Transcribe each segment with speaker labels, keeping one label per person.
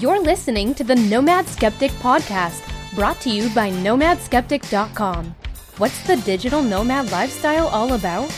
Speaker 1: You're listening to the Nomad Skeptic podcast, brought to you by nomadskeptic.com. What's the digital nomad lifestyle all about?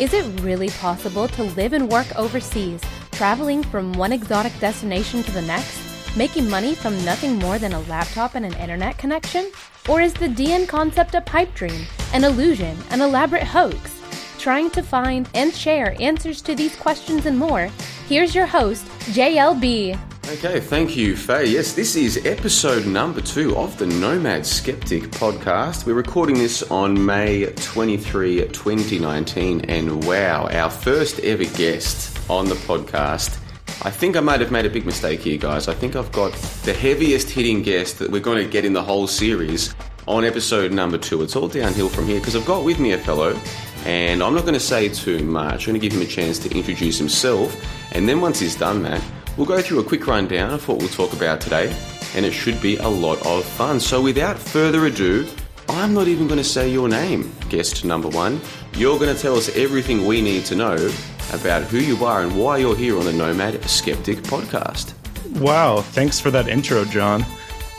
Speaker 1: Is it really possible to live and work overseas, traveling from one exotic destination to the next, making money from nothing more than a laptop and an internet connection? Or is the DN concept a pipe dream, an illusion, an elaborate hoax? Trying to find and share answers to these questions and more, here's your host, JLB.
Speaker 2: Okay, thank you, Faye. Yes, this is episode number two of the Nomad Skeptic podcast. We're recording this on May 23, 2019, and wow, our first ever guest on the podcast. I think I might have made a big mistake here, guys. I think I've got the heaviest hitting guest that we're going to get in the whole series on episode number two. It's all downhill from here because I've got with me a fellow, and I'm not going to say too much. I'm going to give him a chance to introduce himself, and then once he's done that, We'll go through a quick rundown of what we'll talk about today, and it should be a lot of fun. So, without further ado, I'm not even going to say your name, guest number one. You're going to tell us everything we need to know about who you are and why you're here on the Nomad Skeptic podcast.
Speaker 3: Wow, thanks for that intro, John.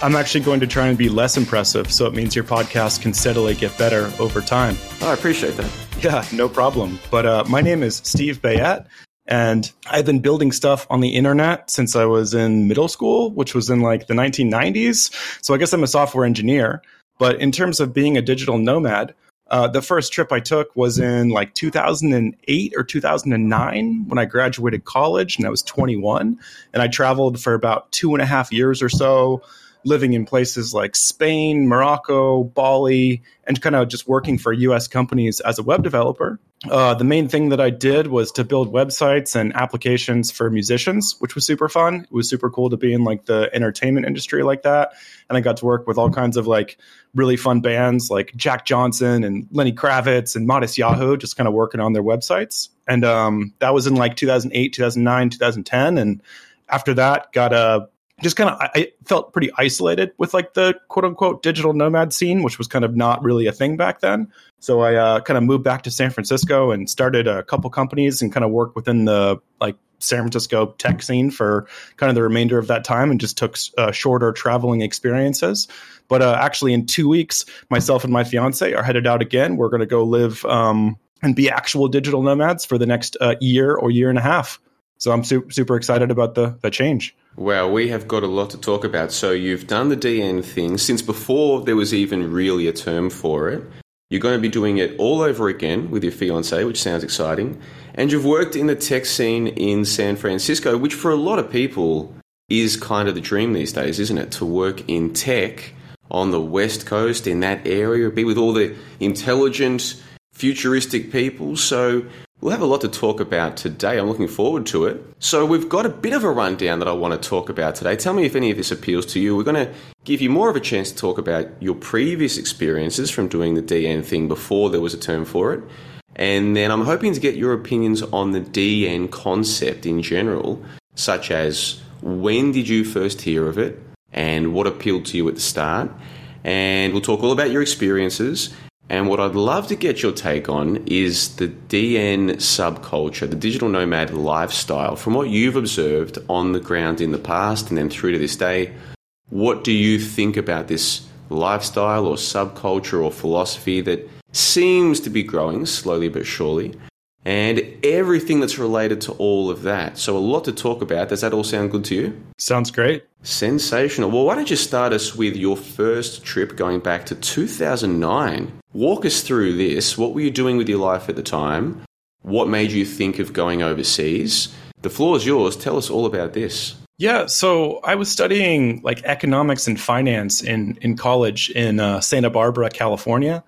Speaker 3: I'm actually going to try and be less impressive, so it means your podcast can steadily get better over time.
Speaker 2: Oh, I appreciate that.
Speaker 3: Yeah, no problem. But uh, my name is Steve Beyatte, and I've been building stuff on the internet since I was in middle school, which was in like the 1990s. So I guess I'm a software engineer. But in terms of being a digital nomad, uh, the first trip I took was in like 2008 or 2009 when I graduated college and I was 21. And I traveled for about two and a half years or so, living in places like Spain, Morocco, Bali, and kind of just working for US companies as a web developer. Uh, the main thing that I did was to build websites and applications for musicians, which was super fun. It was super cool to be in like the entertainment industry like that. And I got to work with all kinds of like really fun bands like Jack Johnson and Lenny Kravitz and Matisyahu, just kind of working on their websites. And um, that was in like 2008, 2009, 2010. And after that, got a just kind of I felt pretty isolated with like the quote unquote digital nomad scene, which was kind of not really a thing back then. So I uh, kind of moved back to San Francisco and started a couple companies and kind of worked within the like San Francisco tech scene for kind of the remainder of that time and just took uh, shorter traveling experiences. But uh, actually, in two weeks, myself and my fiance are headed out again. We're going to go live um, and be actual digital nomads for the next uh, year or year and a half. So I'm su- super excited about the the change.
Speaker 2: Well, we have got a lot to talk about. So you've done the DN thing since before there was even really a term for it. You're going to be doing it all over again with your fiance, which sounds exciting. And you've worked in the tech scene in San Francisco, which for a lot of people is kind of the dream these days, isn't it? To work in tech on the West Coast in that area, be with all the intelligent, futuristic people. So We'll have a lot to talk about today. I'm looking forward to it. So, we've got a bit of a rundown that I want to talk about today. Tell me if any of this appeals to you. We're going to give you more of a chance to talk about your previous experiences from doing the DN thing before there was a term for it. And then I'm hoping to get your opinions on the DN concept in general, such as when did you first hear of it and what appealed to you at the start. And we'll talk all about your experiences and what I'd love to get your take on is the DN subculture, the digital nomad lifestyle. From what you've observed on the ground in the past and then through to this day, what do you think about this lifestyle or subculture or philosophy that seems to be growing slowly but surely? And everything that's related to all of that. So, a lot to talk about. Does that all sound good to you?
Speaker 3: Sounds great.
Speaker 2: Sensational. Well, why don't you start us with your first trip going back to 2009? Walk us through this. What were you doing with your life at the time? What made you think of going overseas? The floor is yours. Tell us all about this.
Speaker 3: Yeah, so I was studying like economics and finance in in college in uh, Santa Barbara, California,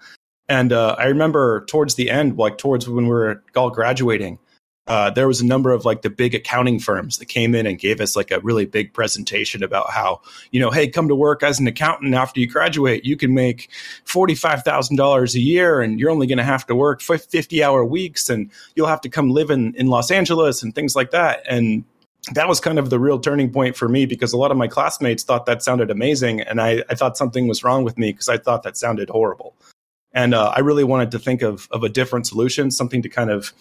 Speaker 3: and uh, I remember towards the end, like towards when we were all graduating, uh, there was a number of like the big accounting firms that came in and gave us like a really big presentation about how you know hey come to work as an accountant. After you graduate you can make $45000 a year and you're only going to have to work 50 hour weeks and you'll have to come live in, in los angeles and things like that. And that was kind of the real turning point for me because a lot of my classmates thought that sounded amazing and i, I thought something was wrong with me because i thought that sounded horrible and uh, I really wanted to think of, of a different solution, something to kind of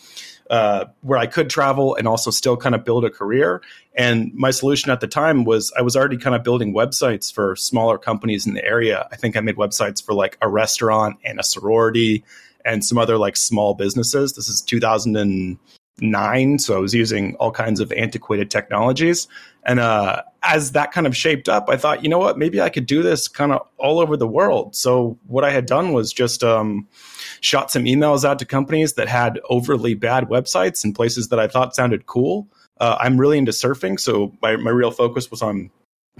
Speaker 3: uh, where I could travel and also still kind of build a career. And my solution at the time was I was already kind of building websites for smaller companies in the area. I think I made websites for like a restaurant and a sorority and some other like small businesses. This is 2009, so I was using all kinds of antiquated technologies. And uh, as that kind of shaped up, I thought, you know what, maybe I could do this kind of all over the world. So what I had done was just um, shot some emails out to companies that had overly bad websites and places that I thought sounded cool. Uh, I'm really into surfing, so my, my real focus was on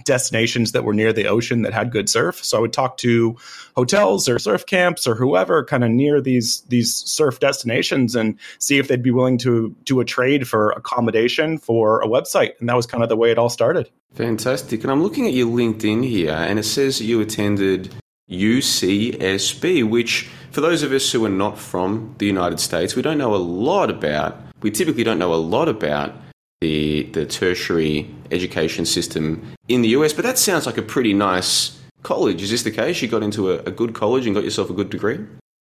Speaker 3: destinations that were near the ocean that had good surf. So I would talk to hotels or surf camps or whoever kind of near these these surf destinations and see if they'd be willing to do a trade for accommodation for a website. And that was kind of the way it all started.
Speaker 2: Fantastic. And I'm looking at your LinkedIn here and it says you attended UCSB, which for those of us who are not from the United States, we don't know a lot about. We typically don't know a lot about the the tertiary education system in the US. But that sounds like a pretty nice college. Is this the case? You got into a, a good college and got yourself a good degree?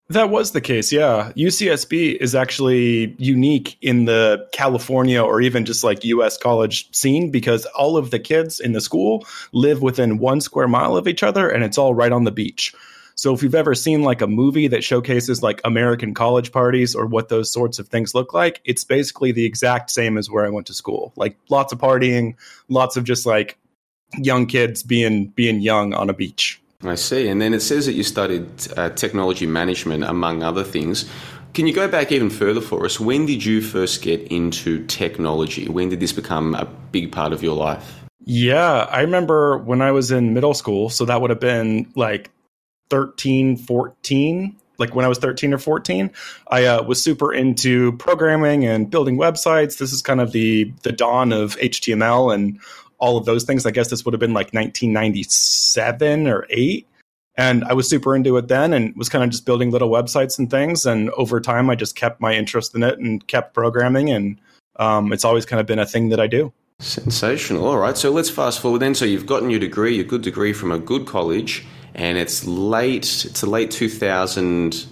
Speaker 3: That was the case, yeah. UCSB is actually unique in the California or even just like US college scene because all of the kids in the school live within one square mile of each other and it's all right on the beach. So if you've ever seen like a movie that showcases like American college parties or what those sorts of things look like, it's basically the exact same as where I went to school. Like lots of partying, lots of just like young kids being being young on a beach.
Speaker 2: I see. And then it says that you studied uh, technology management among other things. Can you go back even further for us? When did you first get into technology? When did this become a big part of your life?
Speaker 3: Yeah, I remember when I was in middle school, so that would have been like 13, 14, like when I was 13 or 14, I uh, was super into programming and building websites. This is kind of the the dawn of HTML and all of those things. I guess this would have been like 1997 or 8. And I was super into it then and was kind of just building little websites and things. And over time, I just kept my interest in it and kept programming. And um, it's always kind of been a thing that I do.
Speaker 2: Sensational. All right. So let's fast forward then. So you've gotten your degree, your good degree from a good college and it's late. It's a late two thousand.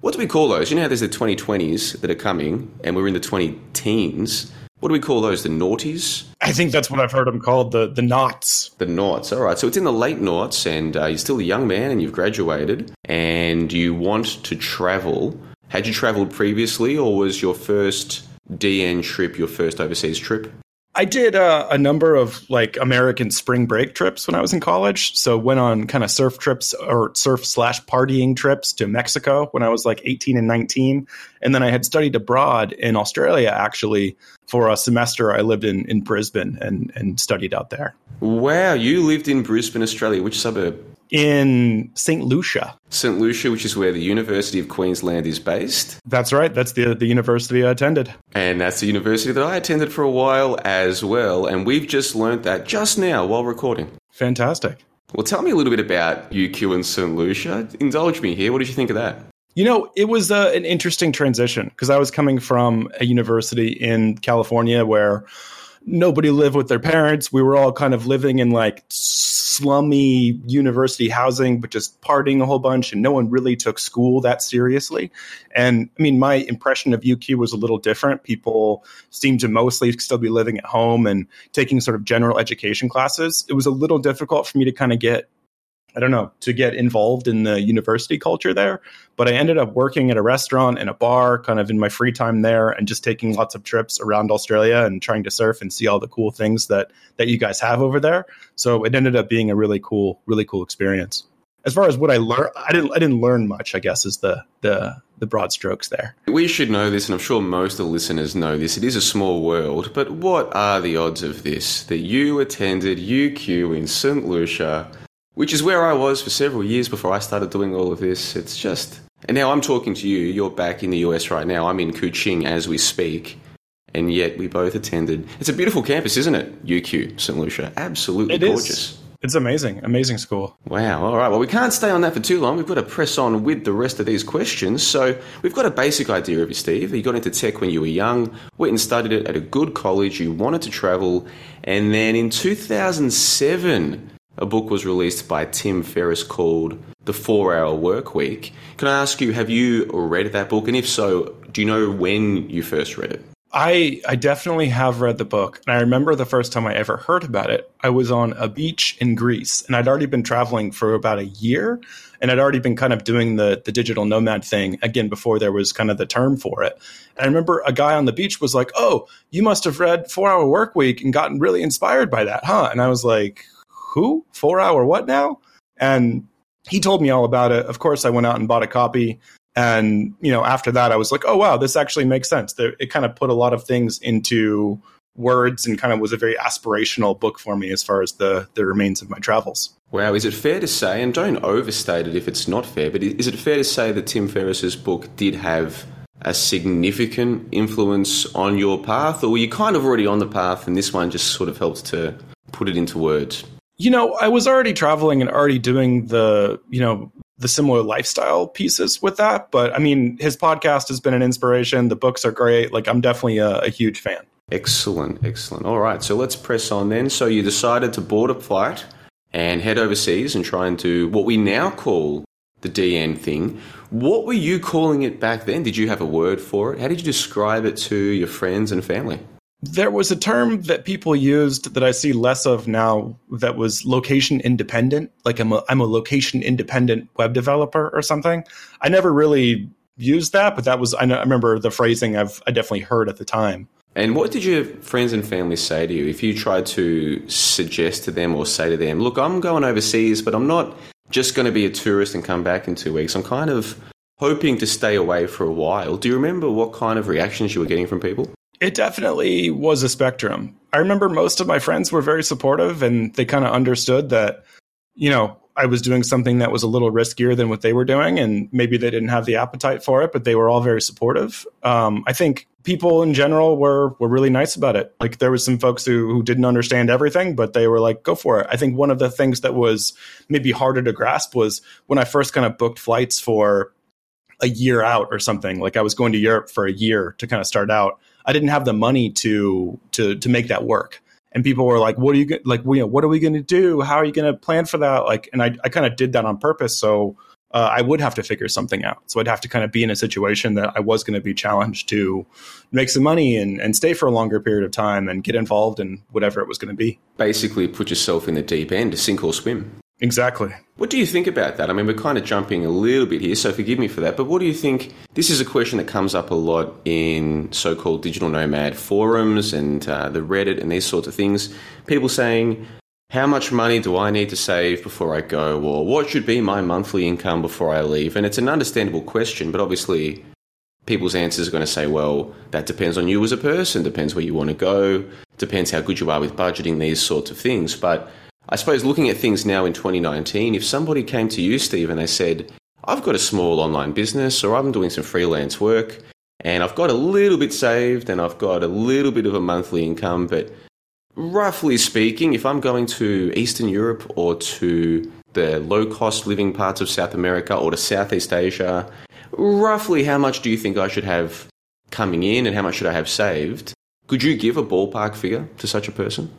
Speaker 2: What do we call those? You know there's the 2020s that are coming, and we're in the 20 teens. What do we call those? The noughties?
Speaker 3: I think that's what I've heard them called. The the knots.
Speaker 2: The knots. All right. So it's in the late knots, and uh, you're still a young man, and you've graduated, and you want to travel. Had you travelled previously, or was your first DN trip your first overseas trip?
Speaker 3: I did uh, a number of like American spring break trips when I was in college. So went on kind of surf trips or surf slash partying trips to Mexico when I was like 18 and 19. And then I had studied abroad in Australia actually for a semester. I lived in, in Brisbane and, and studied out there.
Speaker 2: Wow. You lived in Brisbane, Australia. Which suburb?
Speaker 3: In St. Lucia.
Speaker 2: St. Lucia, which is where the University of Queensland is based.
Speaker 3: That's right. That's the, the university I attended.
Speaker 2: And that's the university that I attended for a while as well. And we've just learned that just now while recording.
Speaker 3: Fantastic.
Speaker 2: Well, tell me a little bit about UQ and St. Lucia. Indulge me here. What did you think of that?
Speaker 3: You know, it was uh, an interesting transition because I was coming from a university in California where nobody lived with their parents. We were all kind of living in like slummy university housing, but just partying a whole bunch, and no one really took school that seriously. And I mean, my impression of UQ was a little different. People seemed to mostly still be living at home and taking sort of general education classes. It was a little difficult for me to kind of get I don't know, to get involved in the university culture there. But I ended up working at a restaurant and a bar kind of in my free time there and just taking lots of trips around Australia and trying to surf and see all the cool things that that you guys have over there. So it ended up being a really cool, really cool experience. As far as what I learned, I didn't I didn't learn much, I guess is the the the broad strokes there.
Speaker 2: We should know this, and I'm sure most of the listeners know this. It is a small world, but what are the odds of this? That you attended UQ in St. Lucia which is where I was for several years before I started doing all of this. It's just. And now I'm talking to you. You're back in the US right now. I'm in Kuching as we speak. And yet we both attended. It's a beautiful campus, isn't it? UQ, St. Lucia. Absolutely
Speaker 3: it
Speaker 2: gorgeous.
Speaker 3: Is. It's amazing. Amazing school.
Speaker 2: Wow. All right. Well, we can't stay on that for too long. We've got to press on with the rest of these questions. So, we've got a basic idea of you, Steve. You got into tech when you were young, went and studied it at a good college. You wanted to travel. And then in 2007, a book was released by Tim Ferriss called The Four Hour Work Week. Can I ask you, have you read that book? And if so, Do you know when you first read it?
Speaker 3: I I definitely have read the book, and I remember the first time I ever heard about it. I was on a beach in Greece, and I'd already been traveling for about a year, and I'd already been kind of doing the the digital nomad thing again before there was kind of the term for it. And I remember a guy on the beach was like, "Oh, you must have read Four Hour Work Week and gotten really inspired by that, huh?" And I was like, "Who? Four Hour what now?" And he told me all about it. Of course, I went out and bought a copy. And you know, after that, I was like, "Oh wow, this actually makes sense." It kind of put a lot of things into words and kind of was a very aspirational book for me as far as the the remains of my travels.
Speaker 2: Wow, is it fair to say, and don't overstate it if it's not fair, but is it fair to say that Tim Ferriss's book did have a significant influence on your path, or were you kind of already on the path and this one just sort of helped to put it into words?
Speaker 3: You know, I was already traveling and already doing the, you know, the similar lifestyle pieces with that. But I mean, his podcast has been an inspiration. The books are great. Like, I'm definitely a, a huge fan.
Speaker 2: Excellent, excellent. All right, so let's press on then. So you decided to board a flight and head overseas and try and do what we now call the DN thing. What were you calling it back then? Did you have a word for it? How did you describe it to your friends and family?
Speaker 3: There was a term that people used that I see less of now that was location independent. Like I'm a, I'm a location independent web developer or something. I never really used that, but that was, I, know, I remember the phrasing I've I definitely heard at the time.
Speaker 2: And what did your friends and family say to you if you tried to suggest to them or say to them, look, I'm going overseas, but I'm not just going to be a tourist and come back in two weeks. I'm kind of hoping to stay away for a while. Do you remember what kind of reactions you were getting from people?
Speaker 3: It definitely was a spectrum. I remember most of my friends were very supportive and they kind of understood that, you know, I was doing something that was a little riskier than what they were doing, and maybe they didn't have the appetite for it, but they were all very supportive. Um, I think people in general were were really nice about it. Like there was some folks who who didn't understand everything, but they were like, "Go for it." I think one of the things that was maybe harder to grasp was when I first kind of booked flights for a year out or something. Like I was going to Europe for a year to kind of start out. I didn't have the money to to to make that work. And people were like, "What are you like? You know, what are we going to do? How are you going to plan for that?" Like, and I I kind of did that on purpose. So uh, I would have to figure something out. So I'd have to kind of be in a situation that I was going to be challenged to make some money and, and stay for a longer period of time and get involved in whatever it was going to be.
Speaker 2: Basically, put yourself in the deep end, sink or swim.
Speaker 3: Exactly.
Speaker 2: What do you think about that? I mean, we're kind of jumping a little bit here, so forgive me for that. But what do you think? This is a question that comes up a lot in so called digital nomad forums and uh, the Reddit and these sorts of things. People saying, how much money do I need to save before I go? Or what should be my monthly income before I leave? And it's an understandable question, but obviously people's answers are going to say, well, that depends on you as a person, depends where you want to go, depends how good you are with budgeting, these sorts of things. But I suppose looking at things now in 2019, if somebody came to you, Steve, and they said, I've got a small online business or I'm doing some freelance work and I've got a little bit saved and I've got a little bit of a monthly income, but roughly speaking, if I'm going to Eastern Europe or to the low cost living parts of South America or to Southeast Asia, roughly how much do you think I should have coming in and how much should I have saved? Could you give a ballpark figure to such a person?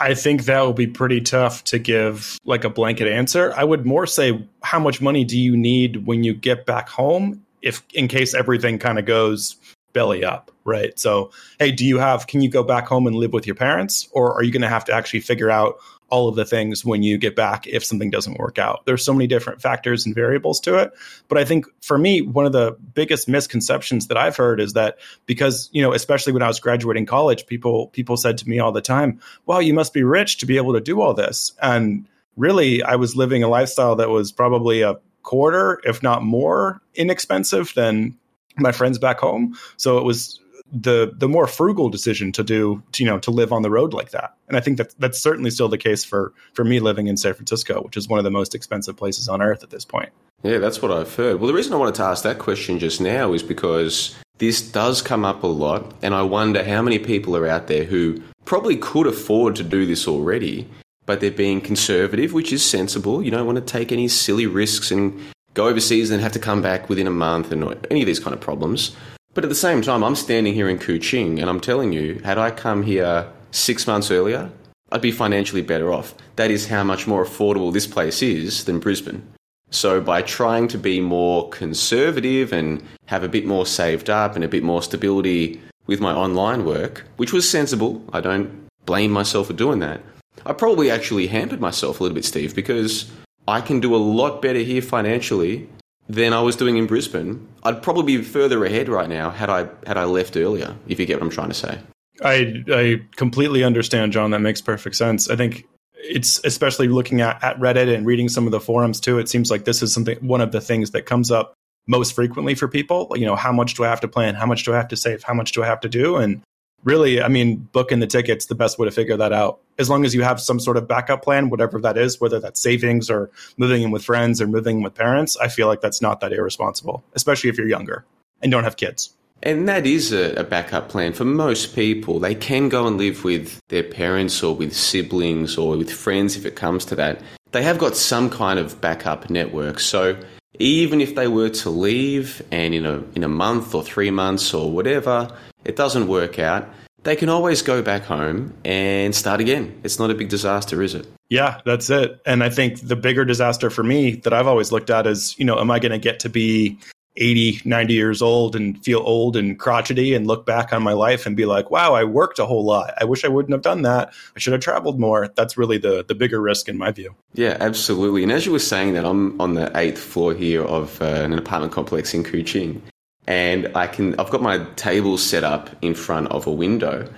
Speaker 3: I think that would be pretty tough to give like a blanket answer. I would more say how much money do you need when you get back home if in case everything kind of goes belly up, right? So, hey, do you have can you go back home and live with your parents or are you going to have to actually figure out all of the things when you get back if something doesn't work out. There's so many different factors and variables to it. But I think for me, one of the biggest misconceptions that I've heard is that because, you know, especially when I was graduating college, people people said to me all the time, Well, you must be rich to be able to do all this. And really I was living a lifestyle that was probably a quarter, if not more, inexpensive than my friends back home. So it was the the more frugal decision to do to, you know to live on the road like that. And i think that that's certainly still the case for for me living in san francisco which is one of the most expensive places on earth at this point.
Speaker 2: Yeah that's what i've heard. Well the reason i wanted to ask that question just now is because this does come up a lot and i wonder how many people are out there who probably could afford to do this already but they're being conservative which is sensible. You don't want to take any silly risks and go overseas and have to come back within a month and any of these kind of problems but at the same time, I'm standing here in Kuching and I'm telling you, had I come here six months earlier, I'd be financially better off. That is how much more affordable this place is than Brisbane. So by trying to be more conservative and have a bit more saved up and a bit more stability with my online work, which was sensible, I don't blame myself for doing that. I probably actually hampered myself a little bit, Steve, because I can do a lot better here financially than I was doing in Brisbane. I'd probably be further ahead right now had I had I left earlier, if you get what I'm trying to say.
Speaker 3: I I completely understand, John. That makes perfect sense. I think it's especially looking at, at Reddit and reading some of the forums too. It seems like this is something one of the things that comes up most frequently for people. You know, how much do I have to plan? How much do I have to save? How much do I have to do? And really, I mean, booking the tickets the best way to figure that out. As long as you have some sort of backup plan, whatever that is, whether that's savings or moving in with friends or moving in with parents, I feel like that's not that irresponsible, especially if you're younger and don't have kids.
Speaker 2: And that is a, backup plan for most people. They can go and live with their parents or with siblings or with friends if it comes to that. They have got some kind of backup network. So even if they were to leave and in a, in a month or three months or whatever, it doesn't work out, they can always go back home and start again. It's not a big disaster, is it?
Speaker 3: Yeah, that's it. And I think the bigger disaster for me that I've always looked at is, you know, am I going to get to be 80, 90 years old and feel old and crotchety and look back on my life and be like, wow, I worked a whole lot. I wish I wouldn't have done that. I should have traveled more. That's really the, the bigger risk in my view.
Speaker 2: Yeah, absolutely. And as you were saying that, I'm on the eighth floor here of uh, an apartment complex in Kuching. And I can, I've got my table set up in front of a window.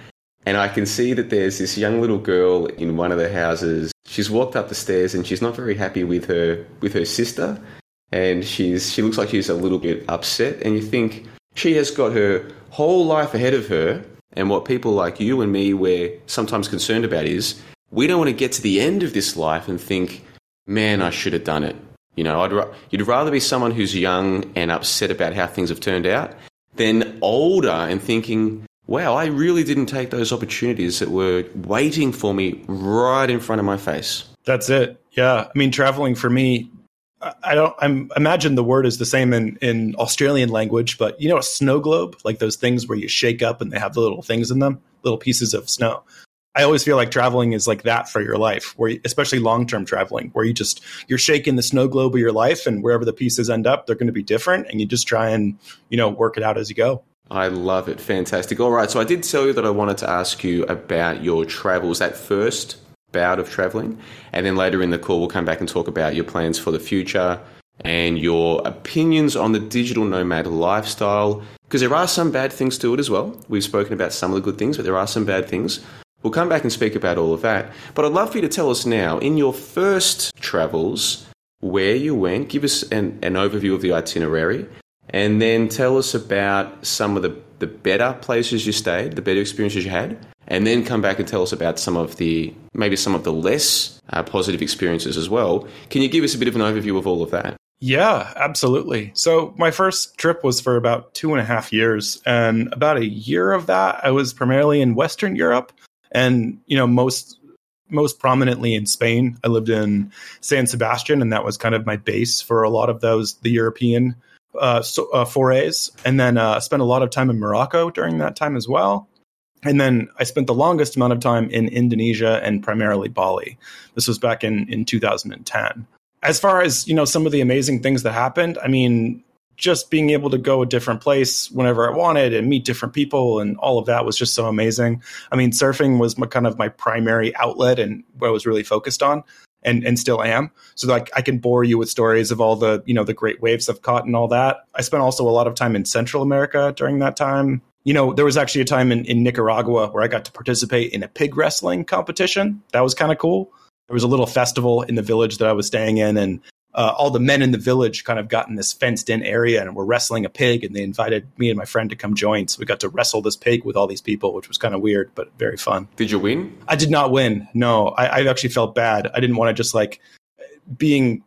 Speaker 2: And I can see that there's this young little girl in one of the houses. She's walked up the stairs and she's not very happy with her with her sister and she's she looks like she's a little bit upset and you think she has got her whole life ahead of her and what people like you and me were sometimes concerned about is we don't want to get to the end of this life and think man I should have done it you know I'd you'd rather be someone who's young and upset about how things have turned out than older and thinking wow I really didn't take those opportunities that were waiting for me right in front of my face
Speaker 3: that's it yeah I mean traveling for me I don't. I'm imagine the word is the same in in Australian language, but you know a snow globe, like those things where you shake up and they have the little things in them, little pieces of snow. I always feel like traveling is like that for your life, where especially long term traveling, where you just you're shaking the snow globe of your life, and wherever the pieces end up, they're going to be different, and you just try and you know work it out as you go.
Speaker 2: I love it, fantastic. All right, so I did tell you that I wanted to ask you about your travels. That first bout of traveling. And then later in the call, we'll come back and talk about your plans for the future and your opinions on the digital nomad lifestyle. Because there are some bad things to it as well. We've spoken about some of the good things, but there are some bad things. We'll come back and speak about all of that. But I'd love for you to tell us now, in your first travels, where you went, give us an, an overview of the itinerary, and then tell us about some of the, the better places you stayed, the better experiences you had, and then come back and tell us about some of the maybe some of the less uh, positive experiences as well. Can you give us a bit of an overview of all of that?
Speaker 3: Yeah, absolutely. So my first trip was for about two and a half years, and about a year of that I was primarily in Western Europe, and you know most most prominently in Spain. I lived in San Sebastian, and that was kind of my base for a lot of those the European uh, so, uh, forays, and then uh, spent a lot of time in Morocco during that time as well. And then I spent the longest amount of time in Indonesia and primarily Bali. This was back in, in 2010. As far as, you know, some of the amazing things that happened, I mean, just being able to go a different place whenever I wanted and meet different people and all of that was just so amazing. I mean, surfing was my, kind of my primary outlet and what I was really focused on and, and still am. So like I can bore you with stories of all the, you know, the great waves I've caught and all that. I spent also a lot of time in Central America during that time you know, there was actually a time in, in Nicaragua where I got to participate in a pig wrestling competition. That was kind of cool. There was a little festival in the village that I was staying in, and uh, all the men in the village kind of got in this fenced in area and were wrestling a pig. And they invited me and my friend to come join. So we got to wrestle this pig with all these people, which was kind of weird, but very fun.
Speaker 2: Did you win?
Speaker 3: I did not win. No, I, I actually felt bad. I didn't want to just like being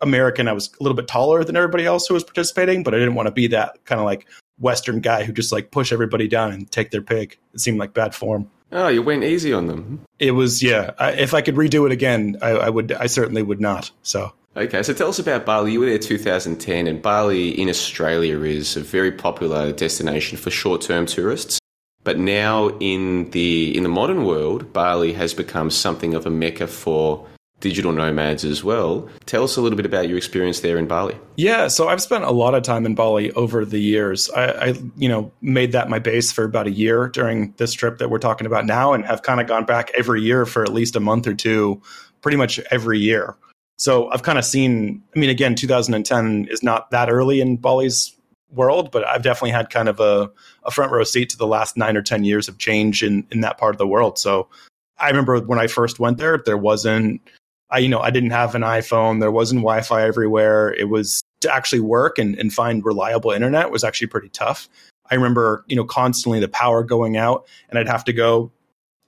Speaker 3: American. I was a little bit taller than everybody else who was participating, but I didn't want to be that kind of like Western guy who just like push everybody down and take their pig. It seemed like bad form.
Speaker 2: Oh, you went easy on them.
Speaker 3: It was yeah. I, if I could redo it again, I, I, would. I certainly would not. So
Speaker 2: okay, so tell us about Bali. You were there 2010, and Bali in Australia is a very popular destination for short-term tourists. But now in the in the modern world, Bali has become something of a mecca for digital nomads as well. Tell us a little bit about your experience there in Bali.
Speaker 3: Yeah, so I've spent a lot of time in Bali over the years. I, I, you know, made that my base for about a year during this trip that we're talking about now, and have kind of gone back every year for at least a month or two, pretty much every year. So I've kind of seen. I mean, again, 2010 is not that early in Bali's world, but I've definitely had kind of a, a front row seat to the last nine or ten years of change in in that part of the world. So I remember when I first went there, there wasn't I, you know, I didn't have an iPhone. There wasn't Wi-Fi everywhere. It was to actually work and, and find reliable internet was actually pretty tough. I remember, you know, constantly the power going out and I'd have to go,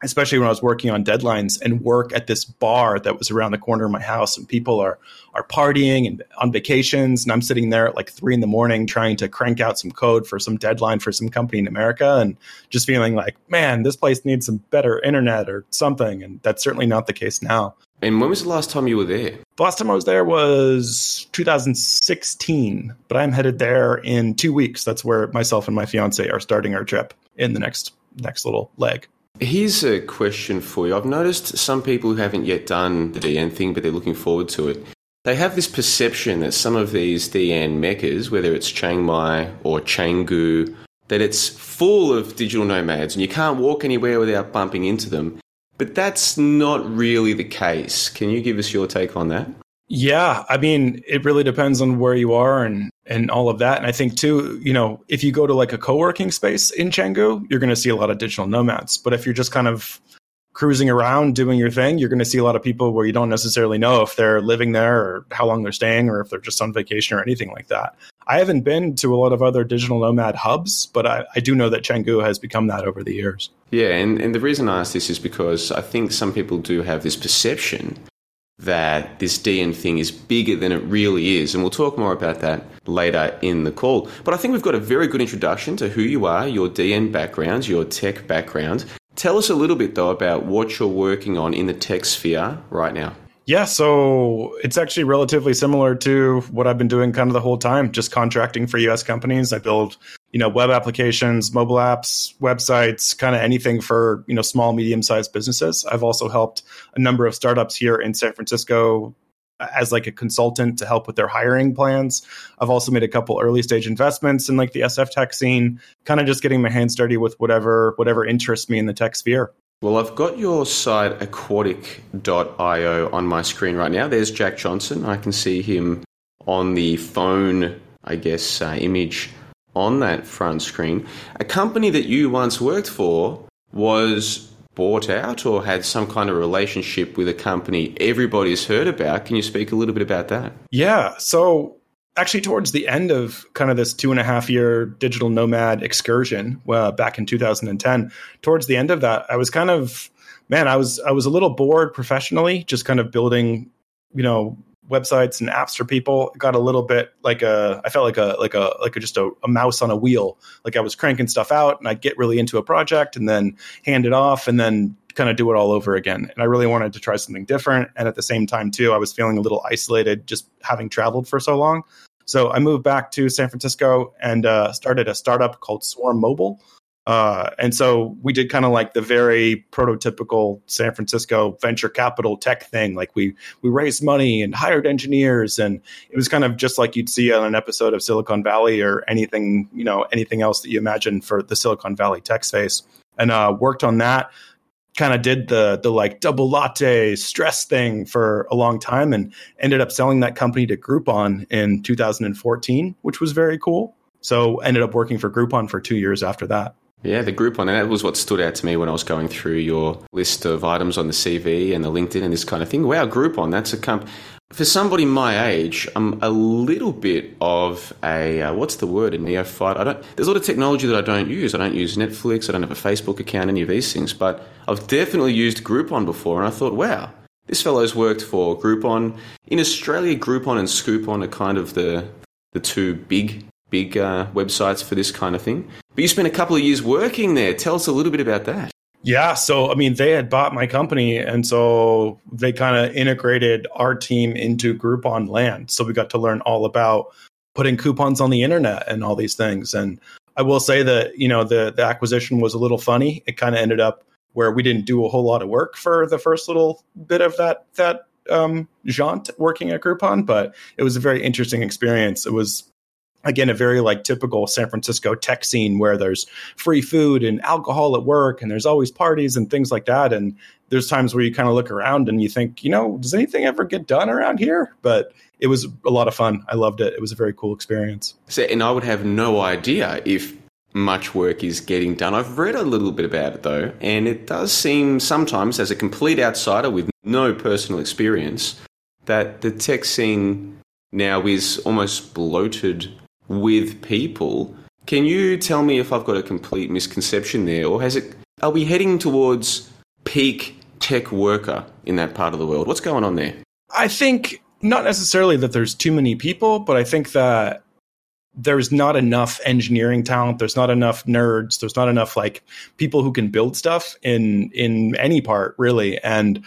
Speaker 3: especially when I was working on deadlines and work at this bar that was around the corner of my house and people are, are partying and on vacations. And I'm sitting there at like three in the morning trying to crank out some code for some deadline for some company in America and just feeling like, man, this place needs some better internet or something. And that's certainly not the case now.
Speaker 2: And when was the last time you were there?
Speaker 3: The last time I was there was 2016, but I'm headed there in two weeks. That's where myself and my fiance are starting our trip in the next next little leg.
Speaker 2: Here's a question for you. I've noticed some people who haven't yet done the DN thing, but they're looking forward to it. They have this perception that some of these DN meccas, whether it's Chiang Mai or Canggu, that it's full of digital nomads and you can't walk anywhere without bumping into them. But that's not really the case. Can you give us your take on that?
Speaker 3: Yeah, I mean, it really depends on where you are and and all of that. And I think too, you know, if you go to like a co-working space in Canggu, you're going to see a lot of digital nomads. But if you're just kind of cruising around doing your thing, you're going to see a lot of people where you don't necessarily know if they're living there or how long they're staying or if they're just on vacation or anything like that. I haven't been to a lot of other digital nomad hubs, but I, I do know that Canggu has become that over the years.
Speaker 2: Yeah, and, and the reason I ask this is because I think some people do have this perception that this DN thing is bigger than it really is. And we'll talk more about that later in the call. But I think we've got a very good introduction to who you are, your DN background, your tech background. Tell us a little bit, though, about what you're working on in the tech sphere right now.
Speaker 3: Yeah, so it's actually relatively similar to what I've been doing kind of the whole time, just contracting for US companies. I build, you know, web applications, mobile apps, websites, kind of anything for, you know, small, medium-sized businesses. I've also helped a number of startups here in San Francisco as like a consultant to help with their hiring plans. I've also made a couple early stage investments in like the SF tech scene, kind of just getting my hands dirty with whatever whatever interests me in the tech sphere.
Speaker 2: Well, I've got your site aquatic.io on my screen right now. There's Jack Johnson. I can see him on the phone, I guess, uh, image on that front screen. A company that you once worked for was bought out or had some kind of relationship with a company everybody's heard about. Can you speak a little bit about that?
Speaker 3: Yeah. So, actually, towards the end of kind of this two and a half year digital nomad excursion back in 2010, towards the end of that, I was kind of, man, I was, I was a little bored professionally, just kind of building, you know, websites and apps for people got a little bit like a i felt like a like a like a, just a, a, mouse on a wheel. Like i was cranking stuff out and i'd get really into a project and then hand it off and then kind of do it all over again. And i really wanted to try something different. And at the same time too i was feeling a little isolated just having traveled for so long. So i moved back to san francisco and uh, started a startup called swarm mobile uh, and so we did kind of like the very prototypical San Francisco venture capital tech thing. Like we we raised money and hired engineers, and it was kind of just like you'd see on an episode of Silicon Valley or anything you know anything else that you imagine for the Silicon Valley tech space. And uh, worked on that. Kind of did the the like double latte stress thing for a long time, and ended up selling that company to Groupon in 2014, which was very cool. So ended up working for Groupon for two years after that.
Speaker 2: Yeah, the Groupon, and that was what stood out to me when I was going through your list of items on the CV and the LinkedIn and this kind of thing. Wow, Groupon, that's a comp. For somebody my age, I'm a little bit of a uh, what's the word a neophyte. I don't. There's a lot of technology that I don't use. I don't use Netflix. I don't have a Facebook account. Any of these things, but I've definitely used Groupon before, and I thought, wow, this fellow's worked for Groupon in Australia. Groupon and Scoopon are kind of the the two big big uh, websites for this kind of thing. But you spent a couple of years working there. Tell us a little bit about that.
Speaker 3: Yeah, so I mean, they had bought my company, and so they kind of integrated our team into Groupon land. So we got to learn all about putting coupons on the internet and all these things. And I will say that you know the the acquisition was a little funny. It kind of ended up where we didn't do a whole lot of work for the first little bit of that that um, jaunt working at Groupon, but it was a very interesting experience. It was again a very like typical San Francisco tech scene where there's free food and alcohol at work and there's always parties and things like that and there's times where you kind of look around and you think, you know, does anything ever get done around here? But it was a lot of fun. I loved it. It was a very cool experience.
Speaker 2: So, and I would have no idea if much work is getting done. I've read a little bit about it though, and it does seem sometimes, as a complete outsider with no personal experience, that the tech scene now is almost bloated with people. Can you tell me if I've got a complete misconception there, or has it? Are we heading towards peak tech worker in that part of the world? What's going on there?
Speaker 3: I think not necessarily that there's too many people, but I think that there's not enough engineering talent there's not enough nerds there's not enough like people who can build stuff in in any part really and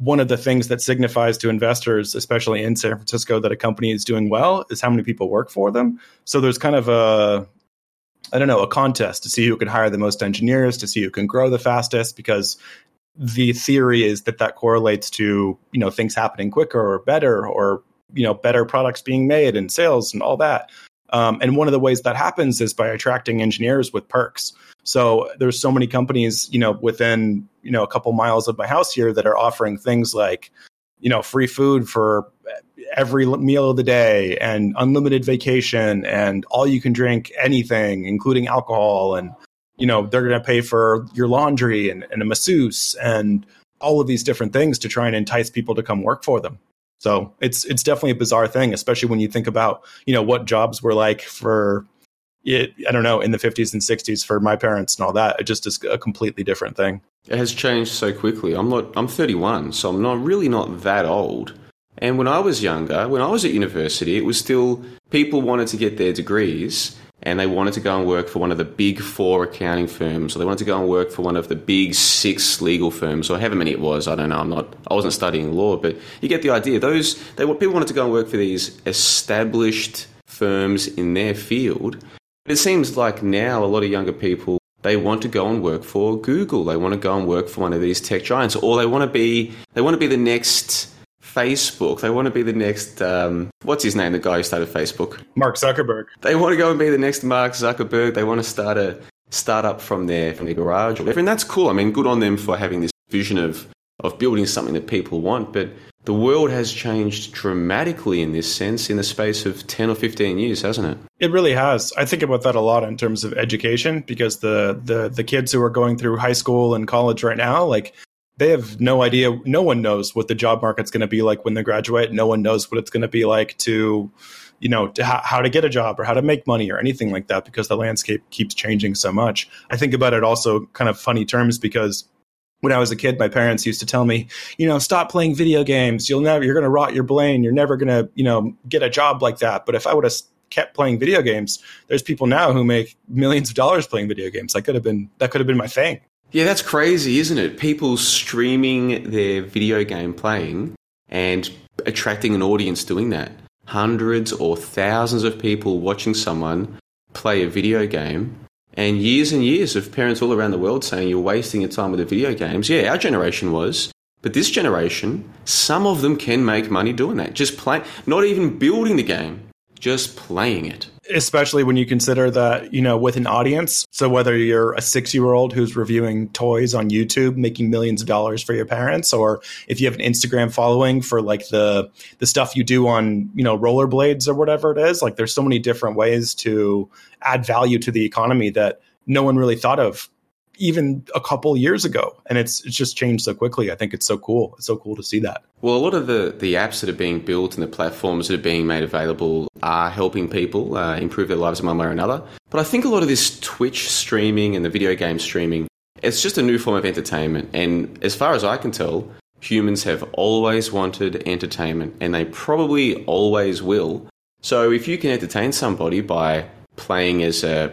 Speaker 3: one of the things that signifies to investors especially in San Francisco that a company is doing well is how many people work for them. So there's kind of a I don't know, a contest to see who can hire the most engineers, to see who can grow the fastest, because the theory is that that correlates to you know things happening quicker or better or you know better products being made and sales and all that um, and one of the ways that happens is by attracting engineers with perks. So there's so many companies you know within you know a couple miles of my house here that are offering things like you know free food for every meal of the day and unlimited vacation and all you can drink anything including alcohol. And you know they're going to pay for your laundry and, and a masseuse and all of these different things to try and entice people to come work for them so it's it's definitely a bizarre thing especially when you think about you know what jobs were like for it, I don't know, in the 50s and 60s for my parents and all that. It just is a completely different thing.
Speaker 2: It has changed so quickly. I'm not. I'm 31, so I'm not really not that old. And when I was younger, when I was at university, it was still people wanted to get their degrees, and they wanted to go and work for one of the big four accounting firms, or they wanted to go and work for one of the big six legal firms, or however many it was. I don't know. I'm not. I wasn't studying law, but you get the idea. Those they people wanted to go and work for these established firms in their field. But it seems like now a lot of younger people they want to go and work for Google. They want to go and work for one of these tech giants, or they want to be they want to be the next Facebook. They want to be the next, um, what's his name, the guy who started Facebook?
Speaker 3: Mark Zuckerberg.
Speaker 2: They want to go and be the next Mark Zuckerberg. They want to start a startup from their, from their garage or whatever. And that's cool. I mean, good on them for having this vision of, of building something that people want. But the world has changed dramatically in this sense in the space of 10 or 15 years, hasn't it?
Speaker 3: It really has. I think about that a lot in terms of education because the, the, the kids who are going through high school and college right now, like they have no idea. No one knows what the job market's going to be like when they graduate. No one knows what it's going to be like to, you know, to ha- how to get a job or how to make money or anything like that because the landscape keeps changing so much. I think about it also kind of funny terms because when I was a kid, my parents used to tell me, you know, stop playing video games. You'll never, you're going to rot your brain. You're never going to, you know, get a job like that. But if I would have kept playing video games, there's people now who make millions of dollars playing video games. That could have been, that could have been my thing.
Speaker 2: Yeah, that's crazy, isn't it? People streaming their video game playing and attracting an audience doing that. Hundreds or thousands of people watching someone play a video game, and years and years of parents all around the world saying you're wasting your time with the video games. Yeah, our generation was. But this generation, some of them can make money doing that. Just play, not even building the game, just playing it
Speaker 3: especially when you consider that you know with an audience. So whether you're a six year old who's reviewing toys on youtube making millions of dollars for your parents or if you have an instagram following for like the the stuff you do on you know rollerblades or whatever it is like there's so many different ways to add value to the economy that no one really thought of even a couple years ago. And it's it's just changed so quickly. I think it's so cool. It's so cool to see that.
Speaker 2: Well a lot of the the apps that are being built and the platforms that are being made available are helping people uh, improve their lives in one way or another. But i think a lot of this twitch streaming and the video game streaming it's just a new form of entertainment. And as far as i can tell humans have always wanted entertainment and they probably always will. So if you can entertain somebody by playing as a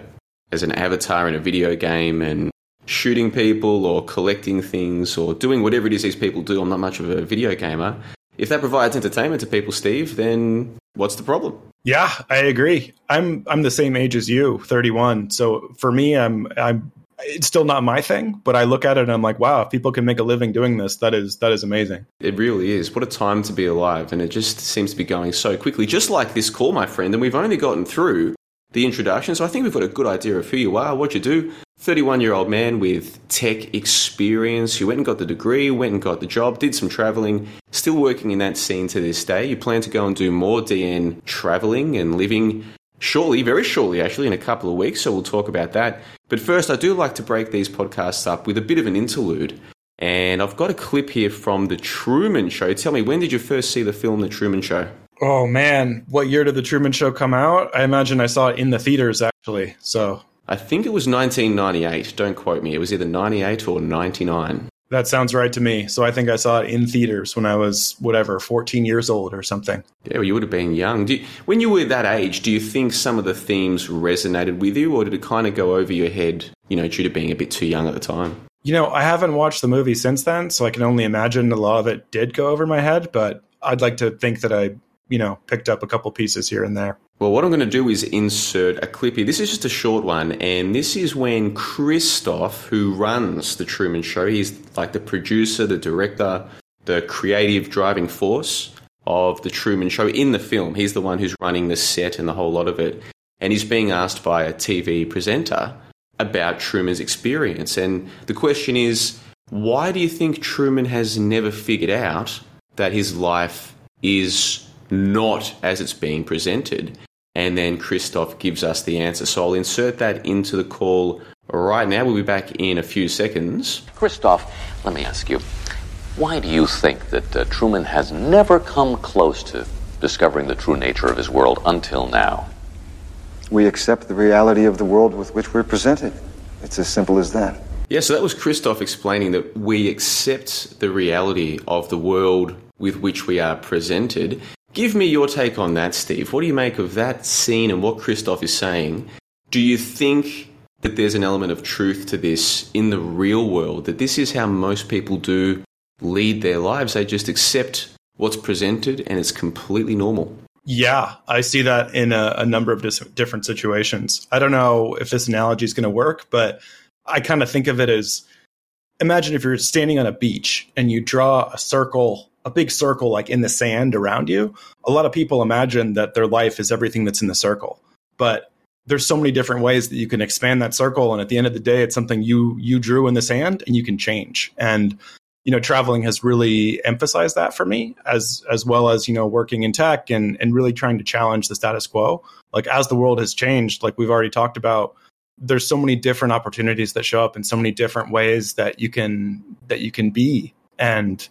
Speaker 2: as an avatar in a video game and shooting people or collecting things or doing whatever it is these people do. I'm not much of a video gamer. If that provides entertainment to people, Steve, then what's the problem?
Speaker 3: Yeah, I agree. I'm I'm the same age as you, 31. So for me, I'm I'm it's still not my thing, but I look at it and I'm like, wow, if people can make a living doing this, that is that is amazing.
Speaker 2: It really is. What a time to be alive, and it just seems to be going so quickly. Just like this call, my friend, and we've only gotten through the introduction, so I think we've got a good idea of who you are, what you do. 31 year old man with tech experience. You went and got the degree, went and got the job, did some traveling, still working in that scene to this day. You plan to go and do more DN traveling and living shortly, very shortly actually, in a couple of weeks. So we'll talk about that. But first, I do like to break these podcasts up with a bit of an interlude. And I've got a clip here from The Truman Show. Tell me, when did you first see the film The Truman Show?
Speaker 3: Oh man, what year did The Truman Show come out? I imagine I saw it in the theaters actually. So
Speaker 2: I think it was 1998. Don't quote me. It was either 98 or 99.
Speaker 3: That sounds right to me. So I think I saw it in theaters when I was whatever, 14 years old or something.
Speaker 2: Yeah, well, you would have been young. You, when you were that age, do you think some of the themes resonated with you, or did it kind of go over your head, you know, due to being a bit too young at the time?
Speaker 3: You know, I haven't watched the movie since then, so I can only imagine a lot of it did go over my head, but I'd like to think that I, you know, picked up a couple pieces here and there.
Speaker 2: Well, what I'm going to do is insert a clip here. This is just a short one, and this is when Christof, who runs The Truman Show, he's like the producer, the director, the creative driving force of The Truman Show in the film. He's the one who's running the set and the whole lot of it. And he's being asked by a TV presenter about Truman's experience. And the question is, why do you think Truman has never figured out that his life is not as it's being presented? And then Christof gives us the answer. So I'll insert that into the call right now. We'll be back in a few seconds.
Speaker 4: Christof, let me ask you, why do you think that uh, Truman has never come close to discovering the true nature of his world until now?
Speaker 5: We accept the reality of the world with which we're presented. It's as simple as that.
Speaker 2: Yeah, so that was Christof explaining that we accept the reality of the world with which we are presented. Give me your take on that, Steve. What do you make of that scene and what Christof is saying? Do you think that there's an element of truth to this in the real world? That this is how most people do lead their lives? They just accept what's presented and it's completely normal.
Speaker 3: Yeah, I see that in a, a number of dis- different situations. I don't know if this analogy is going to work, but I kind of think of it as imagine if you're standing on a beach and you draw a circle a big circle like in the sand around you, a lot of people imagine that their life is everything that's in the circle. But there's so many different ways that you can expand that circle and at the end of the day it's something you you drew in the sand and you can change. And you know, traveling has really emphasized that for me as as well as, you know, working in tech and and really trying to challenge the status quo. Like as the world has changed, like we've already talked about, there's so many different opportunities that show up in so many different ways that you can that you can be and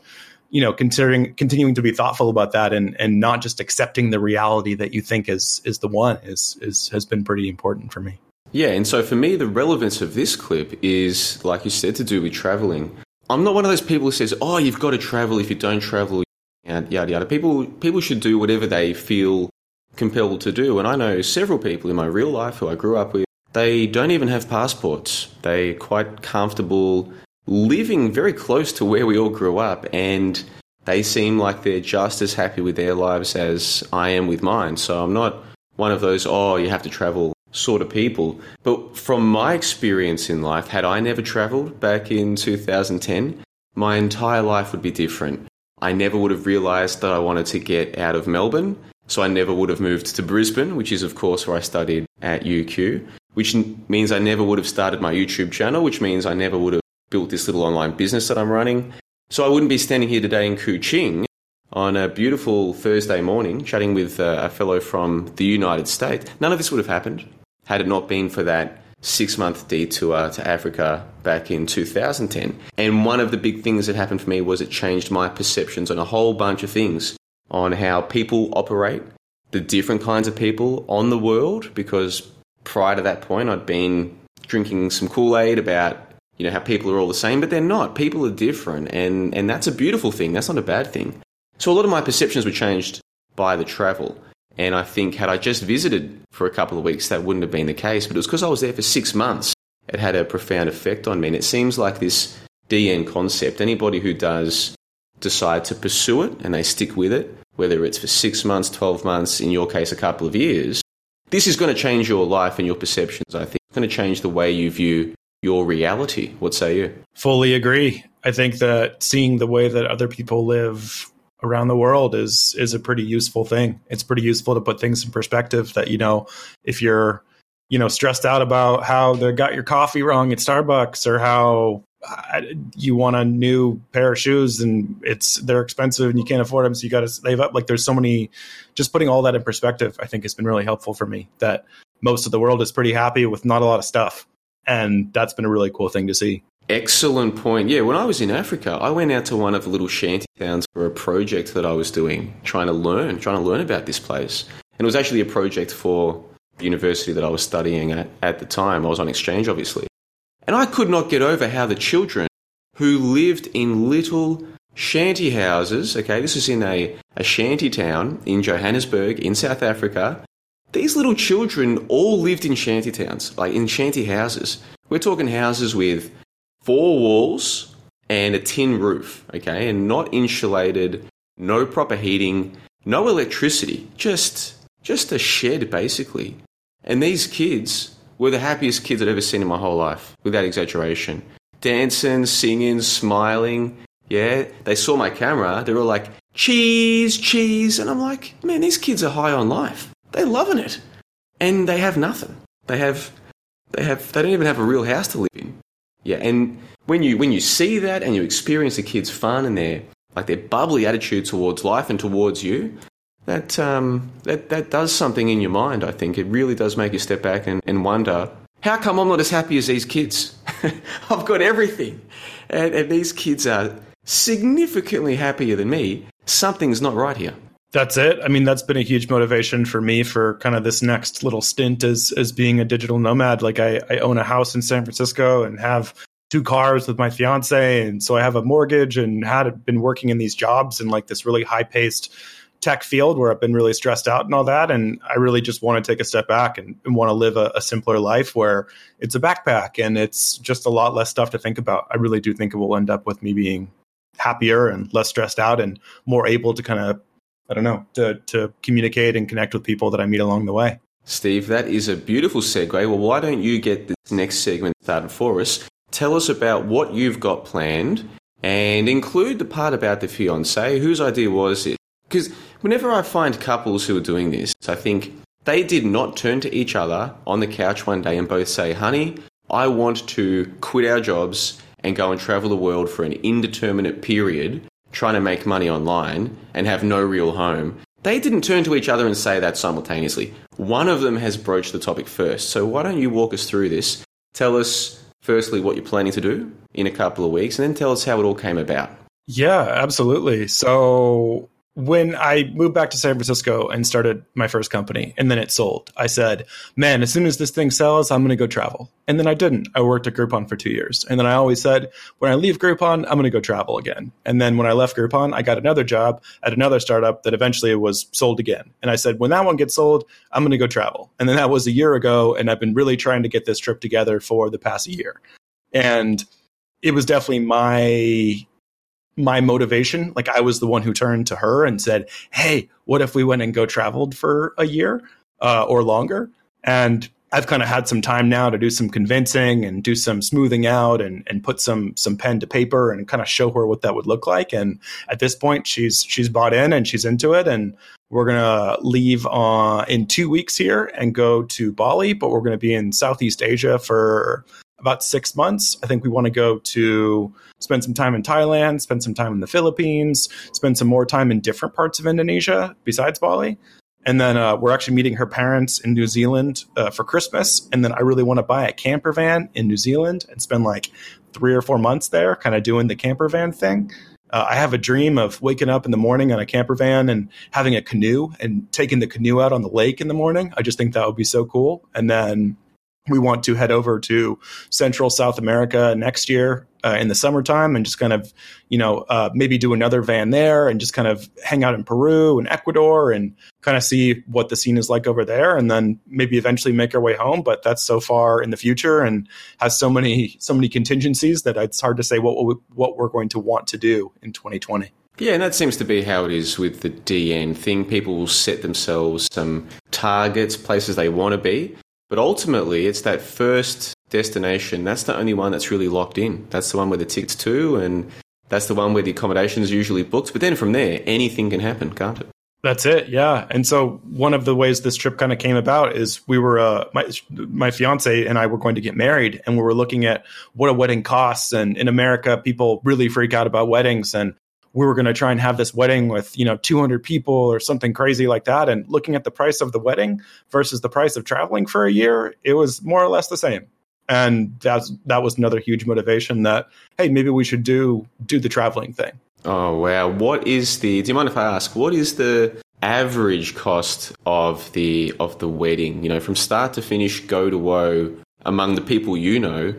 Speaker 3: you know considering continuing to be thoughtful about that and and not just accepting the reality that you think is is the one is is has been pretty important for me.
Speaker 2: Yeah and so for me the relevance of this clip is like you said to do with traveling. I'm not one of those people who says oh you've got to travel. If you don't travel and yada yada. People people should do whatever they feel compelled to do. And i know several people in my real life who i grew up with they don't even have passports. They're quite comfortable living very close to where we all grew up, and they seem like they're just as happy with their lives as I am with mine. So I'm not one of those, oh, you have to travel sort of people. But from my experience in life, had I never traveled back in 2010, my entire life would be different. I never would have realized that I wanted to get out of Melbourne. So I never would have moved to Brisbane, which is, of course, where I studied at UQ, which means I never would have started my YouTube channel, which means I never would have built this little online business that I'm running. So I wouldn't be standing here today in Kuching on a beautiful Thursday morning chatting with uh, a fellow from the United States. None of this would have happened had it not been for that six month detour to Africa back in 2010. And one of the big things that happened for me was it changed my perceptions on a whole bunch of things on how people operate, the different kinds of people on the world, because prior to that point, I'd been drinking some Kool Aid about you know how people are all the same, but they're not. People are different, and and that's a beautiful thing. That's not a bad thing. So a lot of my perceptions were changed by the travel. And I think had I just visited for a couple of weeks, that wouldn't have been the case. But it was because I was there for six months. It had a profound effect on me. And it seems like this DN concept, anybody who does decide to pursue it and they stick with it, whether it's for six months, 12 months, in your case, a couple of years, this is going to change your life and your perceptions, I think. It's going to change the way you view your reality. What say you?
Speaker 3: Fully agree. I think that seeing the way that other people live around the world is is a pretty useful thing. It's pretty useful to put things in perspective that you know if you're you know stressed out about how they got your coffee wrong at Starbucks or how uh, you want a new pair of shoes and it's they're expensive and you can't afford them so you got to save up like there's so many just putting all that in perspective I think has been really helpful for me that most of the world is pretty happy with not a lot of stuff and that's been a really cool thing to see.
Speaker 2: Excellent point. Yeah, when I was in Africa, I went out to one of the little shanty towns for a project that I was doing, trying to learn, trying to learn about this place. And it was actually a project for the university that I was studying at at the time. I was on exchange, obviously. And I could not get over how the children who lived in little shanty houses, okay, this is in a, a shanty town in Johannesburg in South Africa. These little children all lived in shanty towns, like in shanty houses. We're talking houses with four walls and a tin roof, okay, and not insulated, no proper heating, no electricity, just just a shed basically. And these kids were the happiest kids I'd ever seen in my whole life, without exaggeration. Dancing, singing, smiling. Yeah, they saw my camera. They were like, cheese, cheese. And I'm like, man, these kids are high on life. They're loving it. And they have nothing. They have, they have, they don't even have a real house to live in. Yeah, and when you when you see that and you experience the kids' fun and their like their bubbly attitude towards life and towards you, that um, that that does something in your mind. I think it really does make you step back and, and wonder how come I'm not as happy as these kids. I've got everything, and, and these kids are significantly happier than me. Something's not right here.
Speaker 3: That's it. I mean, that's been a huge motivation for me for kind of this next little stint as as being a digital nomad. Like I, I own a house in San Francisco and have two cars with my fiance, and so I have a mortgage and had been working in these jobs in like this really high paced tech field where I've been really stressed out and all that. And I really just want to take a step back and, and want to live a, a, simpler life where it's a backpack and it's just a lot less stuff to think about. I really do think it will end up with me being happier and less stressed out and more able to kind of I don't know, to, to communicate and connect with people that I meet along the way.
Speaker 2: Steve, that is a beautiful segue. Well, why don't you get this next segment started for us? Tell us about what you've got planned and include the part about the fiance. Whose idea was it? Because whenever I find couples who are doing this, I think they did not turn to each other on the couch one day and both say, honey, I want to quit our jobs and go and travel the world for an indeterminate period trying to make money online and have no real home, they didn't turn to each other and say that simultaneously. One of them has broached the topic first. So why don't you walk us through this? Tell us firstly what you're planning to do in a couple of weeks, and then tell us how it all came about.
Speaker 3: Yeah, absolutely. So when I moved back to San Francisco and started my first company and then it sold, I said, man, as soon as this thing sells, I'm going to go travel. And then I didn't. I worked at Groupon for two years. And then I always said, when I leave Groupon, I'm going to go travel again. And then when I left Groupon, I got another job at another startup that eventually was sold again. And I said, when that one gets sold, I'm going to go travel. And then that was a year ago. And I've been really trying to get this trip together for the past year. And it was definitely my my motivation. Like I was the one who turned to her and said, "Hey, what if we went and go traveled for a year uh, or longer?" And I've kind of had some time now to do some convincing and do some smoothing out and and put some some pen to paper and kind of show her what that would look like. And at this point, she's she's bought in and she's into it. And we're gonna leave uh, in two weeks here and go to Bali, but we're gonna be in Southeast Asia for about six months. I think we want to go to spend some time in Thailand, spend some time in the Philippines, spend some more time in different parts of Indonesia besides Bali. And then uh, we're actually meeting her parents in New Zealand uh, for Christmas. And then I really want to buy a camper van in New Zealand and spend like three or four months there, kind of doing the camper van thing. Uh, I have a dream of waking up in the morning on a camper van and having a canoe and taking the canoe out on the lake in the morning. I just think that would be so cool. And then we want to head over to Central South America next year uh, in the summertime and just kind of, you know, uh, maybe do another van there and just kind of hang out in Peru and Ecuador and kind of see what the scene is like over there, and then maybe eventually make our way home. But that's so far in the future and has so many so many contingencies that it's hard to say what we, what we're going to want to do in 2020.
Speaker 2: Yeah, and that seems to be how it is with the DN thing. People will set themselves some targets, places they want to be, But ultimately, it's that first destination. That's the only one that's really locked in. That's the one where the tickets to, and that's the one where the accommodation is usually booked. But then from there, anything can happen, can't it?
Speaker 3: That's it, yeah. And so one of the ways this trip kind of came about is we were uh, my my fiance and I were going to get married, and we were looking at what a wedding costs. And in America, people really freak out about weddings, and we were going to try and have this wedding with you know 200 people or something crazy like that. And looking at the price of the wedding versus the price of traveling for a year, it was more or less the same. And that's that was another huge motivation that hey, maybe we should do do the traveling thing.
Speaker 2: Oh wow! What is the? Do you mind if I ask? What is the average cost of the of the wedding? You know, from start to finish, go to woe among the people you know.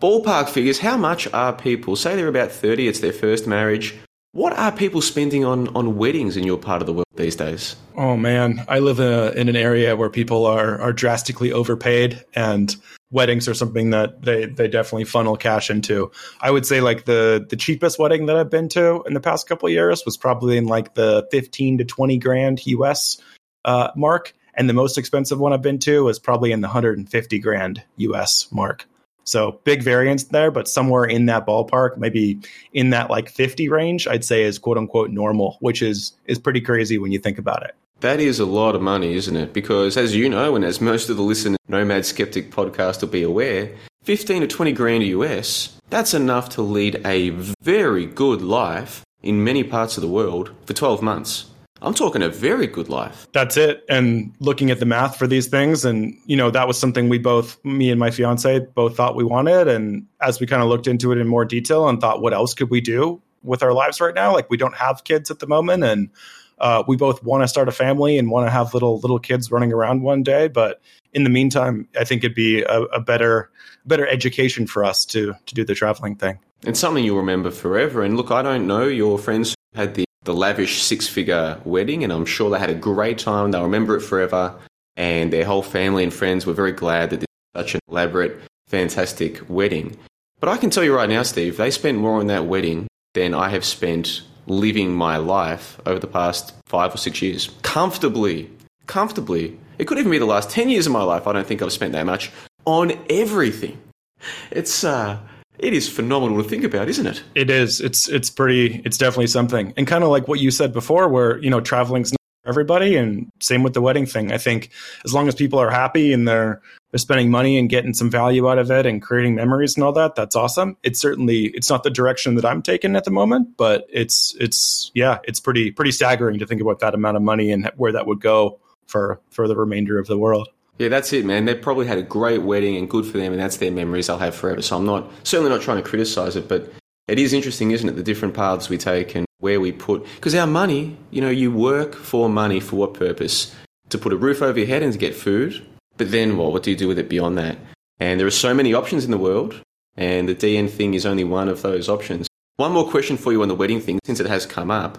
Speaker 2: Ballpark figures. How much are people? Say they're about thirty. It's their first marriage. What are people spending on, on weddings in your part of the world these days?
Speaker 3: Oh man, I live in, a, in an area where people are are drastically overpaid, and weddings are something that they they definitely funnel cash into. I would say like the the cheapest wedding that I've been to in the past couple years was probably in like the fifteen to twenty grand US uh, mark, and the most expensive one I've been to was probably in the hundred and fifty grand US mark. So big variance there, but somewhere in that ballpark, maybe in that like 50 range, I'd say is quote unquote normal, which is is pretty crazy when you think about it.
Speaker 2: That is a lot of money, isn't it? Because as you know, and as most of the listeners Nomad Skeptic podcast will be aware, 15 to 20 grand US, that's enough to lead a very good life in many parts of the world for 12 months. I'm talking a very good life.
Speaker 3: That's it. And looking at the math for these things, and you know, that was something we both, me and my fiance, both thought we wanted. And as we kind of looked into it in more detail and thought, what else could we do with our lives right now? Like we don't have kids at the moment, and uh, we both want to start a family and want to have little little kids running around one day. But in the meantime, I think it'd be a, a better better education for us to to do the traveling thing.
Speaker 2: It's something you'll remember forever. And look, I don't know your friends had the the lavish six figure wedding, and I'm sure they had a great time. They'll remember it forever. And their whole family and friends were very glad that this was such an elaborate, fantastic wedding. But I can tell you right now, Steve, they spent more on that wedding than I have spent living my life over the past five or six years. Comfortably. Comfortably. It could even be the last 10 years of my life. I don't think I've spent that much on everything. It's, uh, it is phenomenal to think about, isn't it?
Speaker 3: It is. It's it's pretty. It's definitely something. And kind of like what you said before, where you know traveling's not for everybody, and same with the wedding thing. I think as long as people are happy and they're they're spending money and getting some value out of it and creating memories and all that, that's awesome. It's certainly it's not the direction that I'm taking at the moment, but it's it's yeah, it's pretty pretty staggering to think about that amount of money and where that would go for for the remainder of the world.
Speaker 2: Yeah, that's it, man. They probably had a great wedding and good for them, and that's their memories they'll have forever. So I'm not certainly not trying to criticize it, but it is interesting, isn't it? The different paths we take and where we put because our money, you know, you work for money for what purpose? To put a roof over your head and to get food. But then what? What do you do with it beyond that? And there are so many options in the world, and the DN thing is only one of those options. One more question for you on the wedding thing, since it has come up.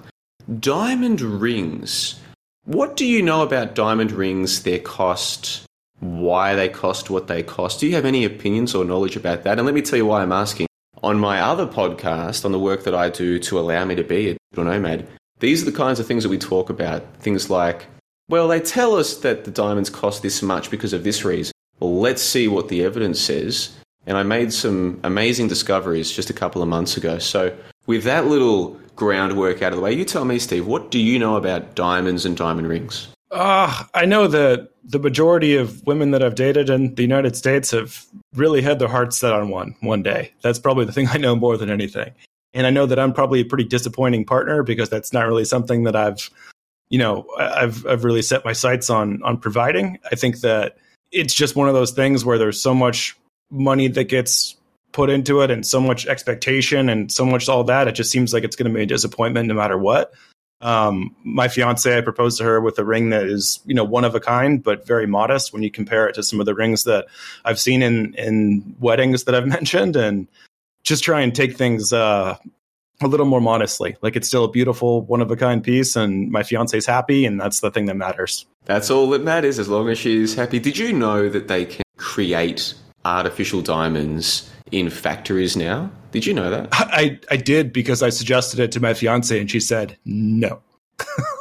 Speaker 2: Diamond rings. What do you know about diamond rings, their cost, why they cost what they cost? Do you have any opinions or knowledge about that? And let me tell you why I'm asking. On my other podcast, on the work that I do to allow me to be a digital nomad, these are the kinds of things that we talk about. Things like, well, they tell us that the diamonds cost this much because of this reason. Well, let's see what the evidence says. And I made some amazing discoveries just a couple of months ago. So, with that little groundwork out of the way, you tell me, Steve, what do you know about diamonds and diamond rings?
Speaker 3: Uh, I know that the majority of women that I've dated in the United States have really had their hearts set on one one day. That's probably the thing I know more than anything. And I know that I'm probably a pretty disappointing partner because that's not really something that I've, you know, I've I've really set my sights on on providing. I think that it's just one of those things where there's so much money that gets put into it and so much expectation and so much all that. It just seems like it's going to be a disappointment no matter what. Um, my fiance, I proposed to her with a ring that is, you know, one of a kind, but very modest when you compare it to some of the rings that I've seen in in weddings that I've mentioned, and just try and take things uh, a little more modestly. Like it's still a beautiful, one of a kind piece, and my fiance's happy, and that's the thing that matters.
Speaker 2: That's all that matters, as long as she's happy. Did you know that they can create artificial diamonds in factories now? Did you know that?
Speaker 3: I, I did because I suggested it to my fiance and she said no.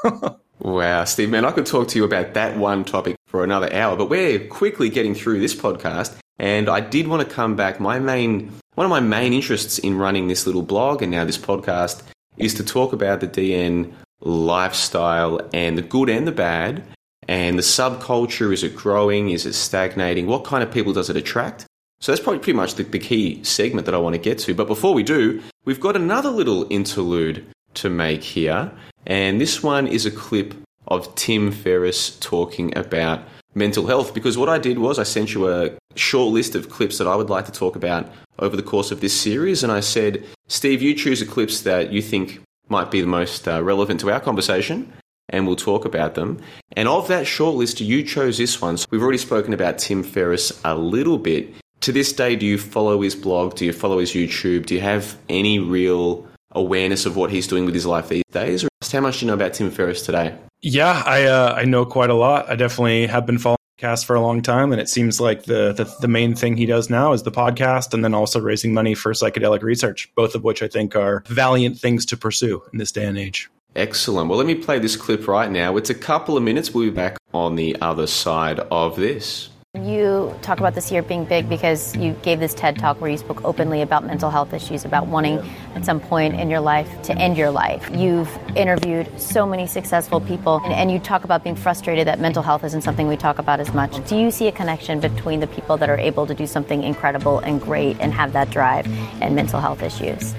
Speaker 2: Wow, Steve, man, I could talk to you about that one topic for another hour, but we're quickly getting through this podcast. And I did want to come back. My main, one of my main interests in running this little blog and now this podcast is to talk about the DN lifestyle and the good and the bad and the subculture. Is it growing? Is it stagnating? What kind of people does it attract? So that's probably pretty much the, the key segment that I want to get to. But before we do, we've got another little interlude to make here. And this one is a clip of Tim Ferriss talking about mental health because what I did was I sent you a short list of clips that I would like to talk about over the course of this series. And I said, Steve, you choose the clips that you think might be the most uh, relevant to our conversation and we'll talk about them. And of that short list, you chose this one. So we've already spoken about Tim Ferriss a little bit. To this day, do you follow his blog? Do you follow his YouTube? Do you have any real awareness of what he's doing with his life these days? Or how much do you know about Tim Ferriss today?
Speaker 3: Yeah, I uh, I know quite a lot. I definitely have been following cast for a long time, and it seems like the, the the main thing he does now is the podcast, and then also raising money for psychedelic research. Both of which I think are valiant things to pursue in this day and age.
Speaker 2: Excellent. Well, let me play this clip right now. It's a couple of minutes. We'll be back on the other side of this.
Speaker 6: You talk about this year being big because you gave this TED talk where you spoke openly about mental health issues, about wanting at some point in your life to end your life. You've interviewed so many successful people, and, and, you talk about being frustrated that mental health isn't something we talk about as much. Do you see a connection between the people that are able to do something incredible and great and have that drive and mental health issues?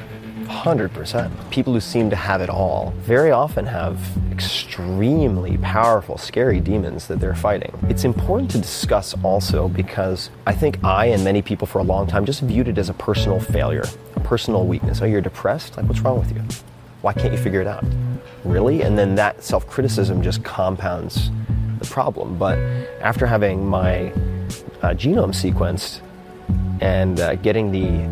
Speaker 7: 100%. People who seem to have it all very often have extremely powerful, scary demons that they're fighting. It's important to discuss also because I think I and many people for a long time just viewed it as a personal failure, a personal weakness. Oh, you're depressed? Like, what's wrong with you? Why can't you figure it out? Really? And then that self criticism just compounds the problem. But after having my uh, genome sequenced and uh, getting the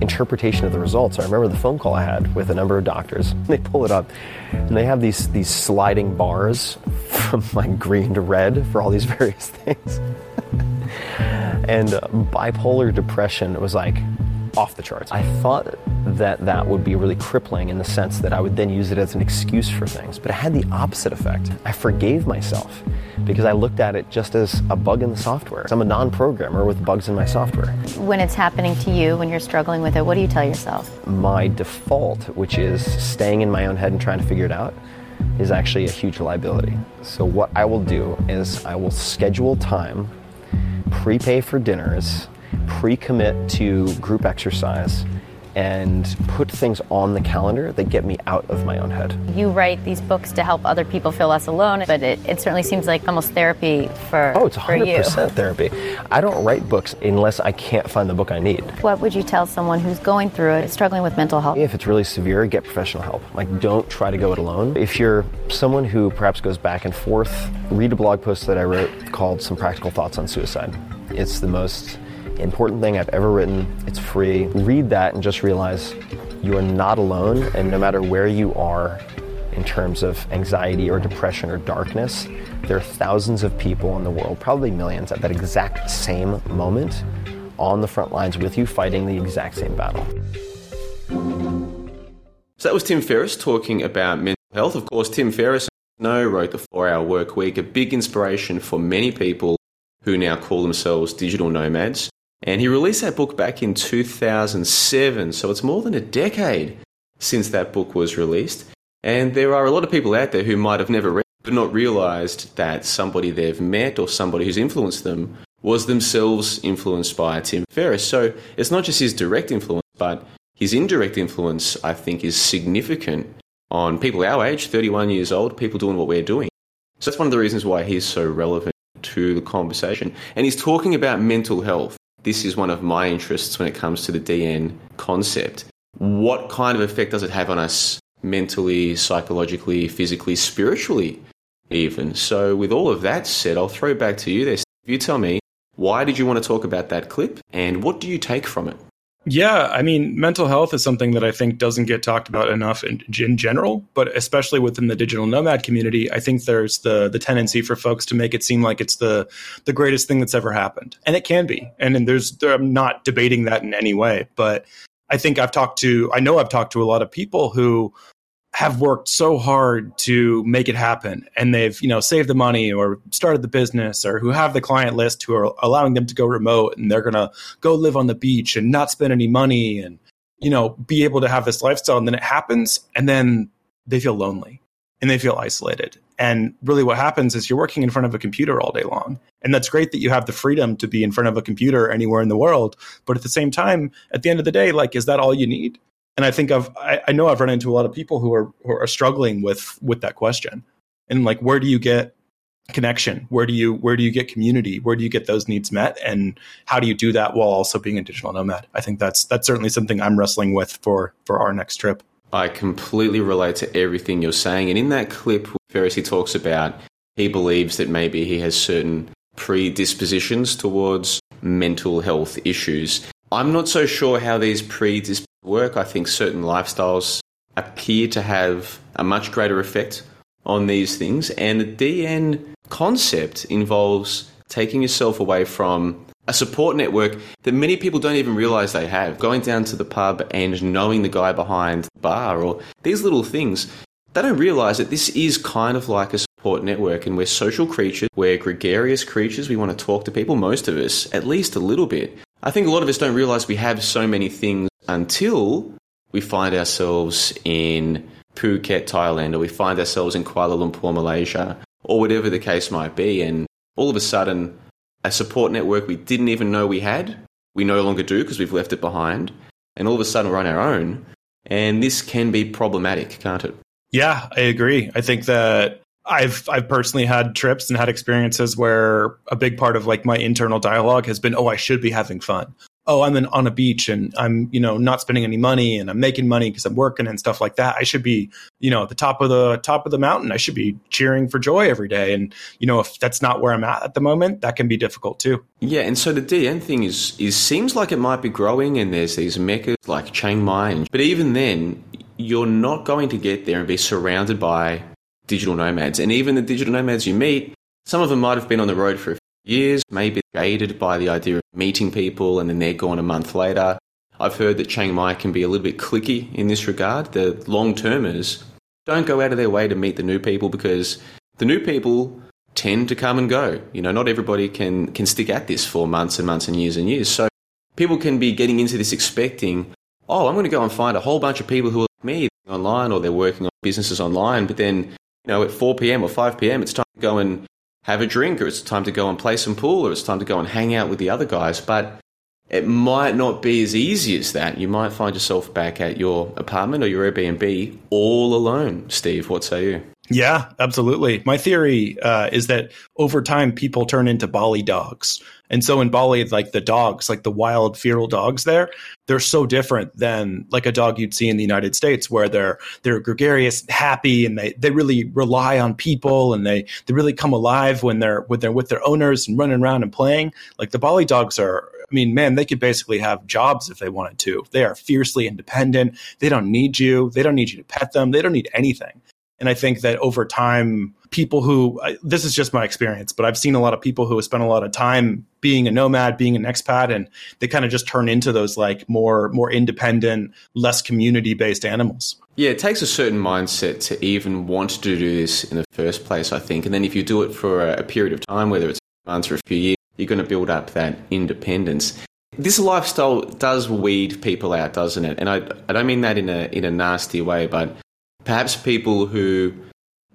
Speaker 7: interpretation of the results. I remember the phone call I had with a number of doctors. They pull it up, and they have these these sliding bars from like green to red for all these various things. and uh, bipolar depression was like off the charts. I thought that that would be really crippling in the sense that I would then use it as an excuse for things, but it had the opposite effect. I forgave myself because I looked at it just as a bug in the software. I'm a non programmer with bugs in my software.
Speaker 6: When it's happening to you, when you're struggling with it, what do you tell yourself?
Speaker 7: My default, which is staying in my own head and trying to figure it out, is actually a huge liability. So, what I will do is I will schedule time, prepay for dinners, pre commit to group exercise and put things on the calendar that get me out of my own head.
Speaker 6: You write these books to help other people feel less alone, but it, it certainly seems like almost therapy for
Speaker 7: Oh, it's 100% therapy. I don't write books unless I can't find the book I need.
Speaker 6: What would you tell someone who's going through it, struggling with mental health?
Speaker 7: If it's really severe, get professional help. Like, don't try to go it alone. If you're someone who perhaps goes back and forth, read a blog post that I wrote called Some Practical Thoughts on Suicide. It's the most important thing I've ever written. It's free. Read that and just realize you are not alone, and no matter where you are in terms of anxiety or depression or darkness, there are thousands of people in the world, probably millions, at that exact same moment on the front lines with you fighting the exact same battle.
Speaker 2: So that was Tim Ferriss talking about mental health. Of course, Tim Ferriss no, wrote the Four Hour Work Week, a big inspiration for many people who now call themselves digital nomads. And he released that book back in 2007, so it's more than a decade since that book was released. And there are a lot of people out there who might have never read but not realized that somebody they've met or somebody who's influenced them was themselves influenced by Tim Ferriss. So it's not just his direct influence, but his indirect influence, I think, is significant on people our age, 31 years old, people doing what we're doing. So that's one of the reasons why he's so relevant to the conversation. And he's talking about mental health this is one of my interests when it comes to the DN concept. What kind of effect does it have on us mentally, psychologically, physically, spiritually, even? So, with all of that said, I'll throw it back to you there. You tell me, why did you want to talk about that clip and what do you take from it?
Speaker 3: Yeah, I mean, mental health is something that I think doesn't get talked about enough in, in, general, but especially within the digital nomad community, I think there's the the tendency for folks to make it seem like it's the the greatest thing that's ever happened, and it can be. And, and there's there, I'm not debating that in any way, but I think I've talked to I know I've talked to a lot of people who have worked so hard to make it happen and they've you know saved the money or started the business or who have the client list who are allowing them to go remote and they're going to go live on the beach and not spend any money and you know be able to have this lifestyle and then it happens and then they feel lonely and they feel isolated. And really what happens is you're working in front of a computer all day long and that's great that you have the freedom to be in front of a computer anywhere in the world but at the same time at the end of the day like is that all you need and I think I've I, I know I've run into a lot of people who are who are struggling with with that question. And like, where do you get connection? Where do you where do you get community? Where do you get those needs met? And how do you do that while also being a digital nomad? I think that's that's certainly something I'm wrestling with for for our next trip.
Speaker 2: I completely relate to everything you're saying. And in that clip, Ferriss he talks about he believes that maybe he has certain predispositions towards mental health issues. I'm not so sure how these predispositions work, I think certain lifestyles appear to have a much greater effect on these things. And the DN concept involves taking yourself away from a support network that many people don't even realize they have. Going down to the pub and knowing the guy behind the bar or these little things, they don't realize that this is kind of like a support network and we're social creatures, we're gregarious creatures. We want to talk to people, most of us, at least a little bit. I think a lot of us don't realize we have so many things until we find ourselves in Phuket, Thailand, or we find ourselves in Kuala Lumpur, Malaysia, or whatever the case might be. And all of a sudden, a support network we didn't even know we had, we no longer do because we've left it behind. And all of a sudden, we're on our own. And this can be problematic, can't it?
Speaker 3: Yeah, I agree. I think that I've I've personally had trips and had experiences where a big part of like my internal dialogue has been, oh, I should be having fun oh, I'm on a beach and I'm, you know, not spending any money and I'm making money because I'm working and stuff like that. I should be, you know, at the top of the top of the mountain. I should be cheering for joy every day. And, you know, if that's not where I'm at at the moment, that can be difficult too.
Speaker 2: Yeah. And so the DN thing is, is seems like it might be growing and there's these meccas like Chiang Mai. But even then, you're not going to get there and be surrounded by digital nomads. And even the digital nomads you meet, some of them might have been on the road for a years, maybe aided by the idea of meeting people and then they're gone a month later. I've heard that Chiang Mai can be a little bit cliquey in this regard. The long termers don't go out of their way to meet the new people because the new people tend to come and go. You know, not everybody can, can stick at this for months and months and years and years. So people can be getting into this expecting, oh, I'm going to go and find a whole bunch of people who are like me online or they're working on businesses online. But then, you know, at 4 p.m. or 5 p.m., it's time to go and have a drink or it's time to go and play some pool or it's time to go and hang out with the other guys. But it might not be as easy as that. You might find yourself back at your apartment or your Airbnb all alone. Steve, what say you?
Speaker 3: Yeah, absolutely. My theory uh, is that over time, people turn into Bali dogs. And so in Bali, like the dogs, like the wild feral dogs there, they're so different than like a dog you'd see in the United States where they're they're gregarious, happy, and they, they really rely on people and they, they really come alive when they're when they're with their owners and running around and playing. Like the Bali dogs are I mean, man, they could basically have jobs if they wanted to. They are fiercely independent. They don't need you. They don't need you to pet them. They don't need anything. And I think that over time, people who this is just my experience, but I've seen a lot of people who have spent a lot of time being a nomad, being an expat, and they kind of just turn into those like more more independent, less community based animals.
Speaker 2: Yeah, it takes a certain mindset to even want to do this in the first place, I think. And then if you do it for a period of time, whether it's months or a few years, you're going to build up that independence. This lifestyle does weed people out, doesn't it? And I, I don't mean that in a in a nasty way, but perhaps people who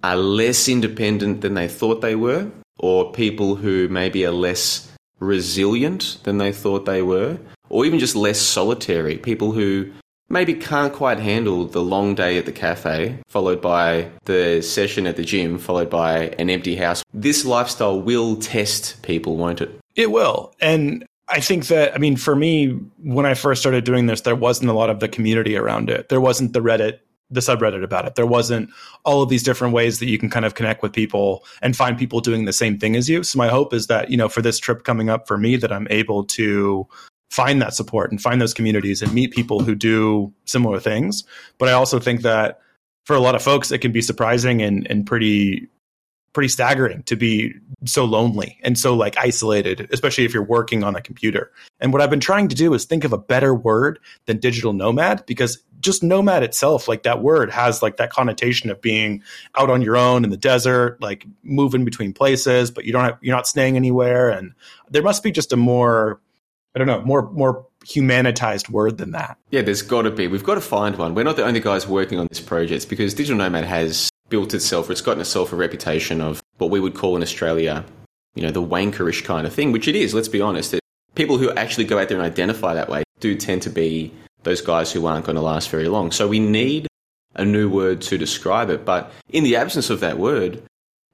Speaker 2: are less independent than they thought they were, or people who maybe are less resilient than they thought they were, or even just less solitary, people who maybe can't quite handle the long day at the cafe, followed by the session at the gym, followed by an empty house. This lifestyle will test people, won't it?
Speaker 3: It will. And I think that, I mean, for me, when I first started doing this, there wasn't a lot of the community around it. There wasn't the Reddit the subreddit about it. There wasn't all of these different ways that you can kind of connect with people and find people doing the same thing as you. So my hope is that, you know, for this trip coming up for me that I'm able to find that support and find those communities and meet people who do similar things. But I also think that for a lot of folks it can be surprising and and pretty pretty staggering to be so lonely and so like isolated, especially if you're working on a computer. And what I've been trying to do is think of a better word than digital nomad because just nomad itself, like that word has like that connotation of being out on your own in the desert, like moving between places, but you don't have, you're not staying anywhere. And there must be just a more, I don't know, more, more humanitized word than that.
Speaker 2: Yeah, there's got to be. We've got to find one. We're not the only guys working on this project because Digital Nomad has built itself, or it's gotten itself a reputation of what we would call in Australia, you know, the wankerish kind of thing, which it is, let's be honest. It, people who actually go out there and identify that way do tend to be those guys who aren't going to last very long. So we need a new word to describe it. But in the absence of that word,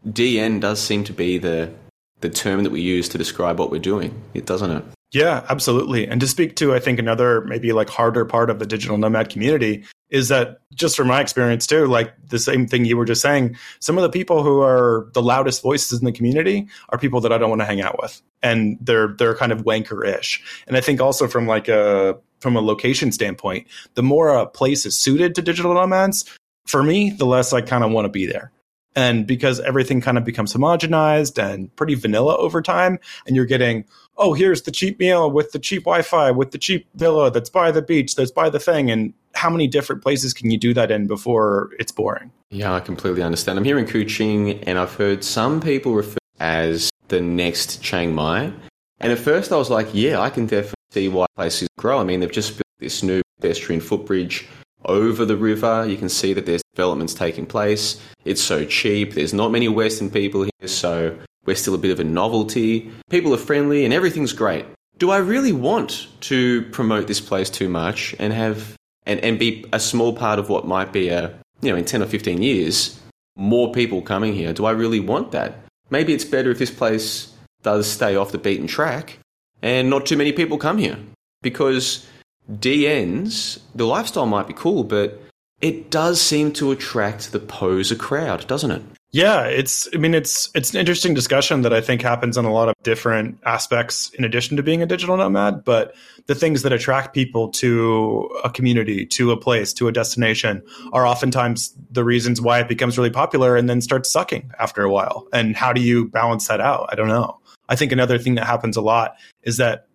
Speaker 2: DN does seem to be the the term that we use to describe what we're doing. It doesn't it?
Speaker 3: Yeah, absolutely. And to speak to, I think another maybe like harder part of the digital nomad community is that just from my experience too, like the same thing you were just saying, some of the people who are the loudest voices in the community are people that I don't want to hang out with. And they're they're kind of wanker-ish. And I think also from like a from a location standpoint, the more a place is suited to digital nomads, for me, the less I kind of want to be there. And because everything kind of becomes homogenized and pretty vanilla over time, and you're getting, oh, here's the cheap meal with the cheap Wi Fi, with the cheap villa that's by the beach, that's by the thing. And how many different places can you do that in before it's boring?
Speaker 2: Yeah, I completely understand. I'm here in Kuching, and I've heard some people refer as the next Chiang Mai. And at first I was like, yeah, I can definitely see why places grow. I mean, they've just built this new pedestrian footbridge over the river. You can see that there's developments taking place. It's so cheap. There's not many Western people here, so we're still a bit of a novelty. People are friendly and everything's great. Do I really want to promote this place too much and have and, and be a small part of what might be a you know in 10 or 15 years more people coming here? Do I really want that? Maybe it's better if this place does stay off the beaten track and not too many people come here because DNs, the lifestyle might be cool, but it does seem to attract the poser crowd, doesn't it?
Speaker 3: Yeah, it's I mean it's it's an interesting discussion that I think happens in a lot of different aspects in addition to being a digital nomad, but the things that attract people to a community, to a place, to a destination are oftentimes the reasons why it becomes really popular and then starts sucking after a while. And how do you balance that out? I don't know. I think another thing that happens a lot is that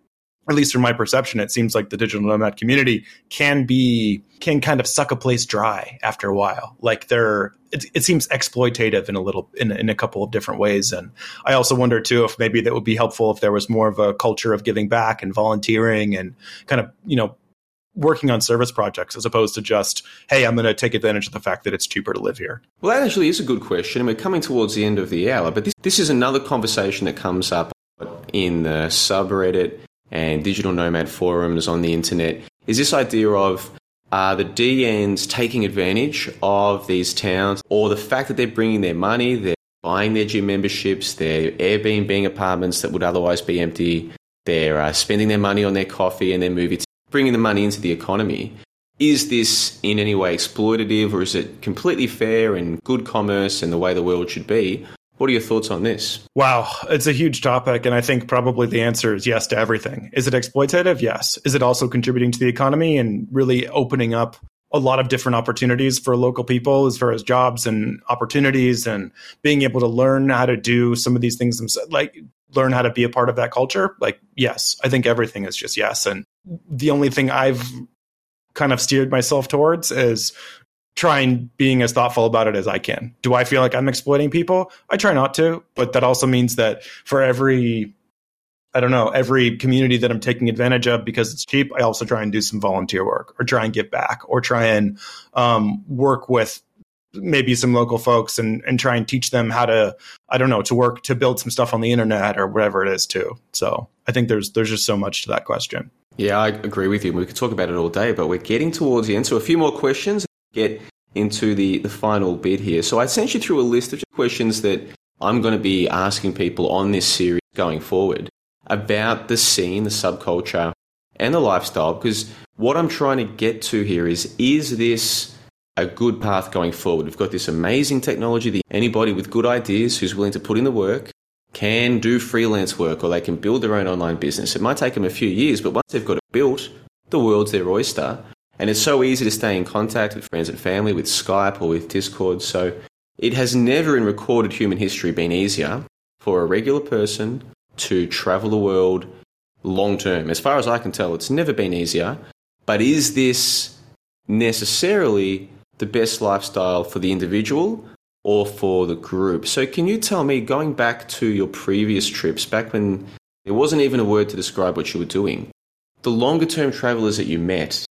Speaker 3: at least from my perception, it seems like the digital nomad community can be can kind of suck a place dry after a while. Like they're it, it, seems exploitative in a little in, in a couple of different ways. And I also wonder too if maybe that would be helpful if there was more of a culture of giving back and volunteering and kind of you know working on service projects as opposed to just hey i'm going to take advantage of the fact that it's cheaper to live here
Speaker 2: well that actually is a good question and we're coming towards the end of the hour but this, this is another conversation that comes up in the subreddit and digital nomad forums on the internet is this idea of are the DNs taking advantage of these towns or the fact that they're bringing their money, they're buying their gym memberships, their Airbnb apartments that would otherwise be empty, they're uh, spending their money on their coffee and their movie, bringing the money into the economy. Is this in any way exploitative or is it completely fair and good commerce and the way the world should be? What are your thoughts on this?
Speaker 3: Wow, it's a huge topic, and I think probably the answer is yes to everything. Is it exploitative? Yes. Is it also contributing to the economy and really opening up a lot of different opportunities for local people as far as jobs and opportunities and being able to learn how to do some of these things themselves, like learn how to be a part of that culture? Like, yes, I think everything is just yes. And the only thing I've kind of steered myself towards is trying being as thoughtful about it as I can. Do I feel like I'm exploiting people? I try not to, but that also means that for every I don't know, every community that I'm taking advantage of because it's cheap, I also try and do some volunteer work or try and give back or try and um, work with maybe some local folks and, and try and teach them how to, I don't know, to work, to build some stuff on the internet or whatever it is too. So I think there's, there's just so much to that question.
Speaker 2: Yeah, I agree with you. We could talk about it all day, but we're getting towards the end. So a few more questions get into the, the final bit here. So I sent you through a list of questions that I'm going to be asking people on this series going forward about the scene, the subculture, and the lifestyle. Because what I'm trying to get to here is is this a good path going forward? We've got this amazing technology that anybody with good ideas who's willing to put in the work can do freelance work or they can build their own online business. It might take them a few years, but once they've got it built, the world's their oyster. And it's so easy to stay in contact with friends and family with Skype or with Discord. So It has never in recorded human history been easier for a regular person to travel the world long term. As far as I can tell, it's never been easier. But is this necessarily the best lifestyle for the individual or for the group? So, can you tell me, going back to your previous trips, back when there wasn't even a word to describe what you were doing, the longer term travelers that you met,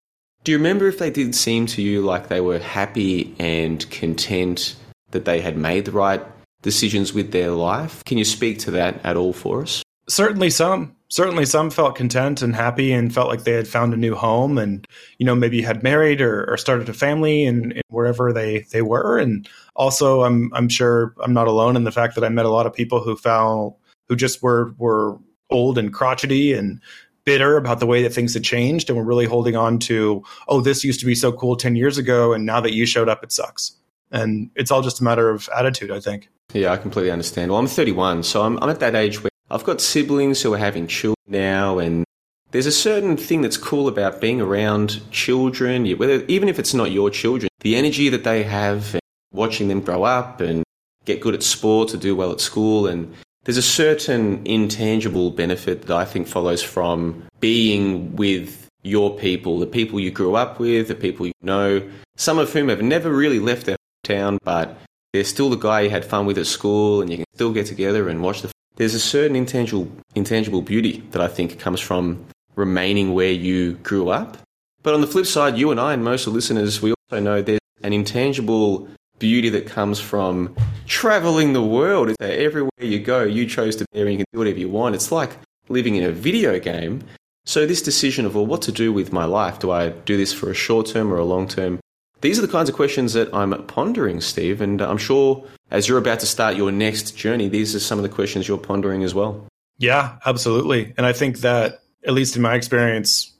Speaker 2: do you remember if they did seem to you like they were happy and content that they had made the right decisions with their life? Can you speak to that at all for us?
Speaker 3: Certainly some. Certainly some felt content and happy and felt like they had found a new home and, you know, maybe had married or, or started a family and, wherever they, they were. And also I'm I'm sure I'm not alone in the fact that I met a lot of people who found who just were were old and crotchety and bitter about the way that things had changed and were really holding on to, oh, this used to be so cool 10 years ago. And now that you showed up, it sucks. And it's all just a matter of attitude, I think.
Speaker 2: Yeah, I completely understand. Well, I'm 31, so I'm, I'm at that age where I've got siblings who are having children now, and there's a certain thing that's cool about being around children, whether even if it's not your children, the energy that they have, and watching them grow up and get good at sports or do well at school, and there's a certain intangible benefit that I think follows from being with your people, the people you grew up with, the people you know, some of whom have never really left their town, but they're still the guy you had fun with at school, and you can still get together and watch the there's a certain intangible intangible beauty that I think comes from remaining where you grew up. But on the flip side, you and I and most of the listeners, we also know there's an intangible beauty that comes from traveling the world. Everywhere you go, you chose to be there and you can do whatever you want. It's like living in a video game. So this decision of well, what to do with my life? Do I do this for a short term or a long term? These are the kinds of questions that I'm pondering, Steve, and uh, I'm sure as you're about to start your next journey, these are some of the questions you're pondering as well.
Speaker 3: Yeah, absolutely. And I think that, at least in my experience,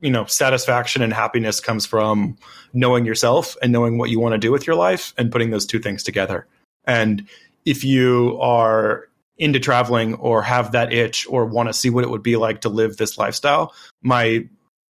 Speaker 3: you know, satisfaction and happiness comes from knowing yourself and knowing what you want to do with your life and putting those two things together. And if you are into traveling or have that itch or want to see what it would be like to live this lifestyle, my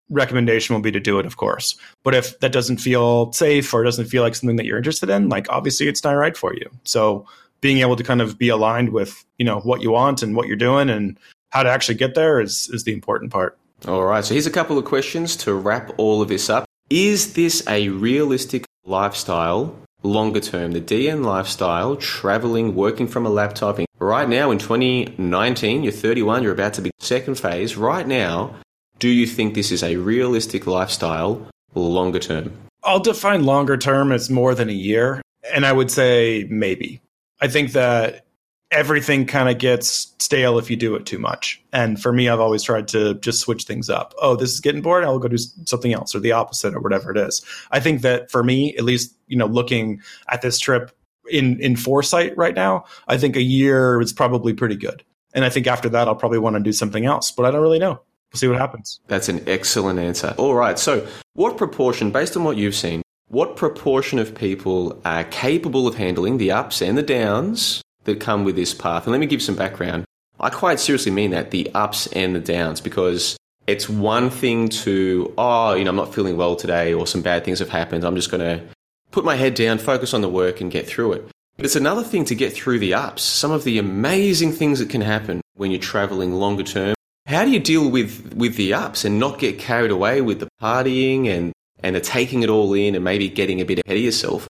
Speaker 3: recommendation will be to do it, of course. But if that doesn't feel safe or doesn't feel like something that you're interested in, like obviously it's not right for you. So being able to kind of be aligned with, you know, what you want and what you're doing and how to actually get there is is the important part.
Speaker 2: All right. So here's a couple of questions to wrap all of this up. Is this a realistic lifestyle longer term? The DN lifestyle, traveling, working from a laptop. Right now in 2019, you're 31, you're about to be second phase. Right now, do you think this is a realistic lifestyle longer term?
Speaker 3: I'll define longer term as more than a year. And I would say maybe. I think that everything kind of gets stale if you do it too much. And for me, I've always tried to just switch things up. Oh, this is getting bored. I'll go do something else or the opposite or whatever it is. I think that for me, at least, you know, looking at this trip in, in foresight right now, I think a year is probably pretty good. And I think after that, I'll probably want to do something else, but I don't really know. We'll see what happens.
Speaker 2: That's an excellent answer. All right. So, what proportion, based on what you've seen, what proportion of people are capable of handling the ups and the downs that come with this path? And let me give some background. I quite seriously mean that the ups and the downs because it's one thing to, oh, you know, I'm not feeling well today or some bad things have happened. I'm just going to put my head down, focus on the work, and get through it. But it's another thing to get through the ups, some of the amazing things that can happen when you're traveling longer term how do you deal with, with the ups and not get carried away with the partying and, and the taking it all in and maybe getting a bit ahead of yourself?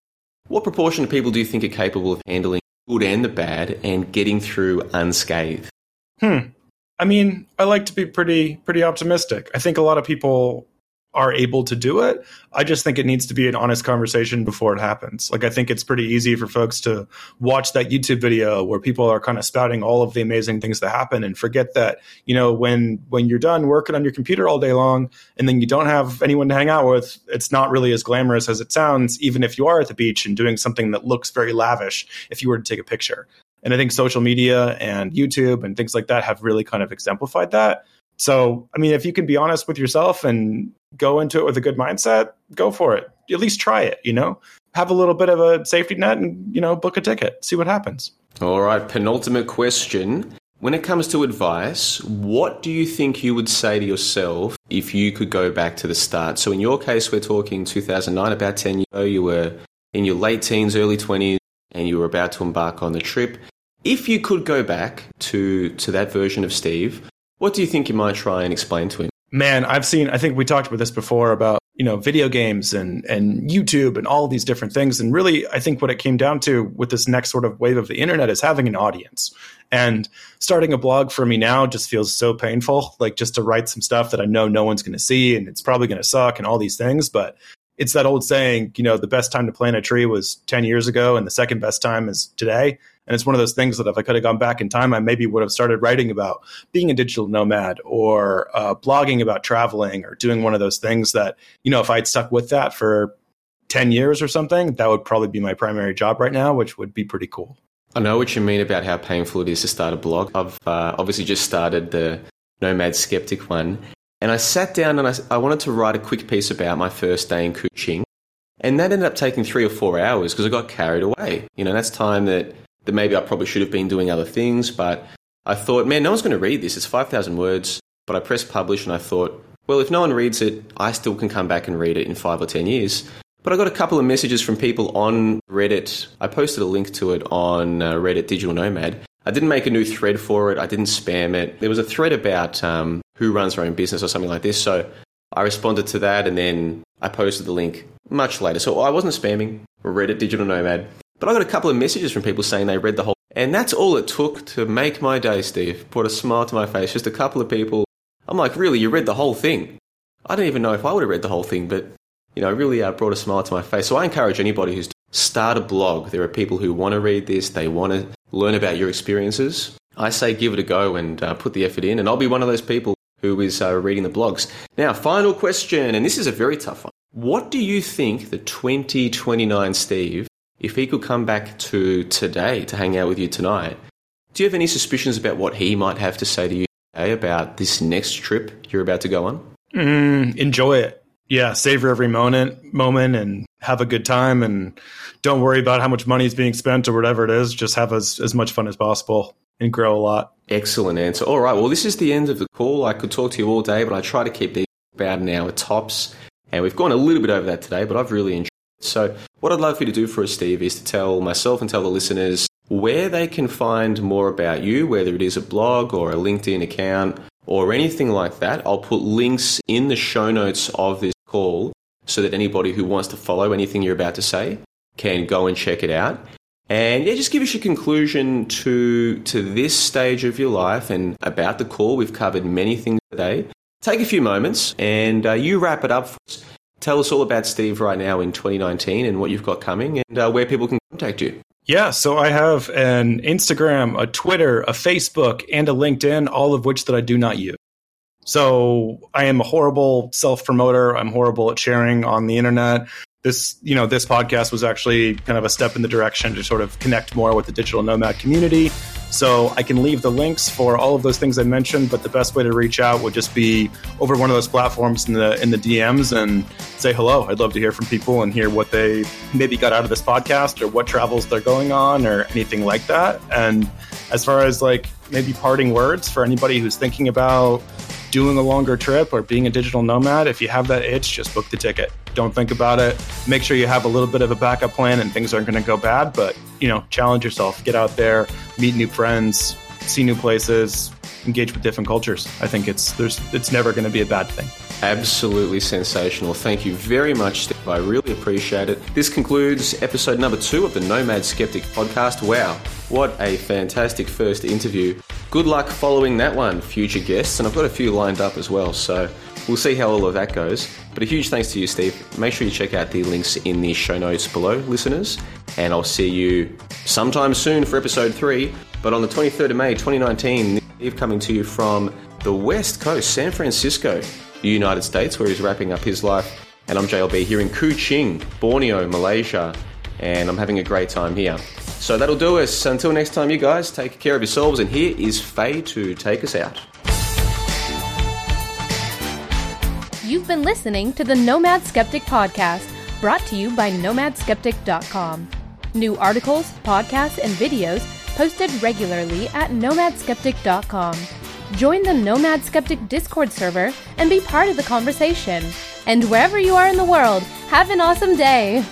Speaker 2: What proportion of people do you think are capable of handling good and the bad and getting through unscathed?
Speaker 3: Hmm. I mean, I like to be pretty pretty optimistic. I think a lot of people are able to do it. I just think it needs to be an honest conversation before it happens. Like I think it's pretty easy for folks to watch that YouTube video where people are kind of spouting all of the amazing things that happen and forget that, you know, when when you're done working on your computer all day long and then you don't have anyone to hang out with, it's not really as glamorous as it sounds even if you are at the beach and doing something that looks very lavish if you were to take a picture. And I think social media and YouTube and things like that have really kind of exemplified that. So, I mean, if you can be honest with yourself and go into it with a good mindset, go for it. At least try it, you know? Have a little bit of a safety net and, you know, book a ticket, see what happens.
Speaker 2: All right, penultimate question. When it comes to advice, what do you think you would say to yourself if you could go back to the start? So, in your case, we're talking 2009, about 10 years ago, you were in your late teens, early 20s, and you were about to embark on the trip. If you could go back to to that version of Steve, what do you think you might try and explain to him?
Speaker 3: Man, I've seen I think we talked about this before about, you know, video games and and YouTube and all these different things and really I think what it came down to with this next sort of wave of the internet is having an audience. And starting a blog for me now just feels so painful, like just to write some stuff that I know no one's going to see and it's probably going to suck and all these things, but it's that old saying, you know, the best time to plant a tree was 10 years ago and the second best time is today. And it's one of those things that if I could have gone back in time, I maybe would have started writing about being a digital nomad or uh, blogging about traveling or doing one of those things that, you know, if I'd stuck with that for 10 years or something, that would probably be my primary job right now, which would be pretty cool.
Speaker 2: I know what you mean about how painful it is to start a blog. I've uh, obviously just started the Nomad Skeptic one. And I sat down and I, I wanted to write a quick piece about my first day in Kuching. And that ended up taking three or four hours because I got carried away. You know, that's time that that maybe I probably should have been doing other things. But I thought, man, no one's going to read this. It's 5,000 words. But I pressed publish and I thought, well, if no one reads it, I still can come back and read it in five or 10 years. But I got a couple of messages from people on Reddit. I posted a link to it on uh, Reddit Digital Nomad. I didn't make a new thread for it. I didn't spam it. There was a thread about um, who runs their own business or something like this. So I responded to that and then I posted the link much later. So I wasn't spamming Reddit Digital Nomad. But I got a couple of messages from people saying they read the whole. And that's all it took to make my day, Steve. Brought a smile to my face. Just a couple of people. I'm like, really, you read the whole thing? I don't even know if I would have read the whole thing, but you know, really uh, brought a smile to my face. So I encourage anybody who's start a blog. There are people who want to read this. They want to learn about your experiences. I say give it a go and uh, put the effort in, and I'll be one of those people who is uh, reading the blogs. Now, final question, and this is a very tough one. What do you think the 2029 Steve if he could come back to today to hang out with you tonight, do you have any suspicions about what he might have to say to you today about this next trip you're about to go on?
Speaker 3: Mm, enjoy it. Yeah, savor every moment, moment, and have a good time, and don't worry about how much money is being spent or whatever it is. Just have as as much fun as possible and grow a lot.
Speaker 2: Excellent answer. All right, well, this is the end of the call. I could talk to you all day, but I try to keep these about an hour tops, and we've gone a little bit over that today. But I've really enjoyed. It. So, what I'd love for you to do for us, Steve, is to tell myself and tell the listeners where they can find more about you, whether it is a blog or a LinkedIn account or anything like that. I'll put links in the show notes of this call so that anybody who wants to follow anything you're about to say can go and check it out. And yeah, just give us your conclusion to to this stage of your life and about the call. We've covered many things today. Take a few moments and uh, you wrap it up. Tell us all about Steve right now in 2019 and what you've got coming and uh, where people can contact you.
Speaker 3: Yeah, so I have an Instagram, a Twitter, a Facebook, and a LinkedIn, all of which that I do not use. So I am a horrible self promoter. I'm horrible at sharing on the internet this you know this podcast was actually kind of a step in the direction to sort of connect more with the digital nomad community so i can leave the links for all of those things i mentioned but the best way to reach out would just be over one of those platforms in the in the dms and say hello i'd love to hear from people and hear what they maybe got out of this podcast or what travels they're going on or anything like that and as far as like maybe parting words for anybody who's thinking about doing a longer trip or being a digital nomad, if you have that itch, just book the ticket. Don't think about it. Make sure you have a little bit of a backup plan and things aren't going to go bad, but you know, challenge yourself, get out there, meet new friends, see new places, engage with different cultures. I think it's there's it's never going to be a bad thing.
Speaker 2: Absolutely sensational. Thank you very much, Steve. I really appreciate it. This concludes episode number two of the Nomad Skeptic podcast. Wow, what a fantastic first interview. Good luck following that one, future guests, and I've got a few lined up as well, so we'll see how all of that goes. But a huge thanks to you, Steve. Make sure you check out the links in the show notes below, listeners, and I'll see you sometime soon for episode three. But on the 23rd of May 2019, Steve coming to you from the West Coast, San Francisco, United States, where he's wrapping up his life. And I'm JLB here in Kuching, Borneo, Malaysia, and I'm having a great time here. So that'll do us. Until next time, you guys, take care of yourselves. And here is Faye to take us out.
Speaker 1: You've been listening to the Nomad Skeptic Podcast, brought to you by nomadskeptic.com. New articles, podcasts, and videos posted regularly at nomadskeptic.com. Join the Nomad Skeptic Discord server and be part of the conversation. And wherever you are in the world, have an awesome day!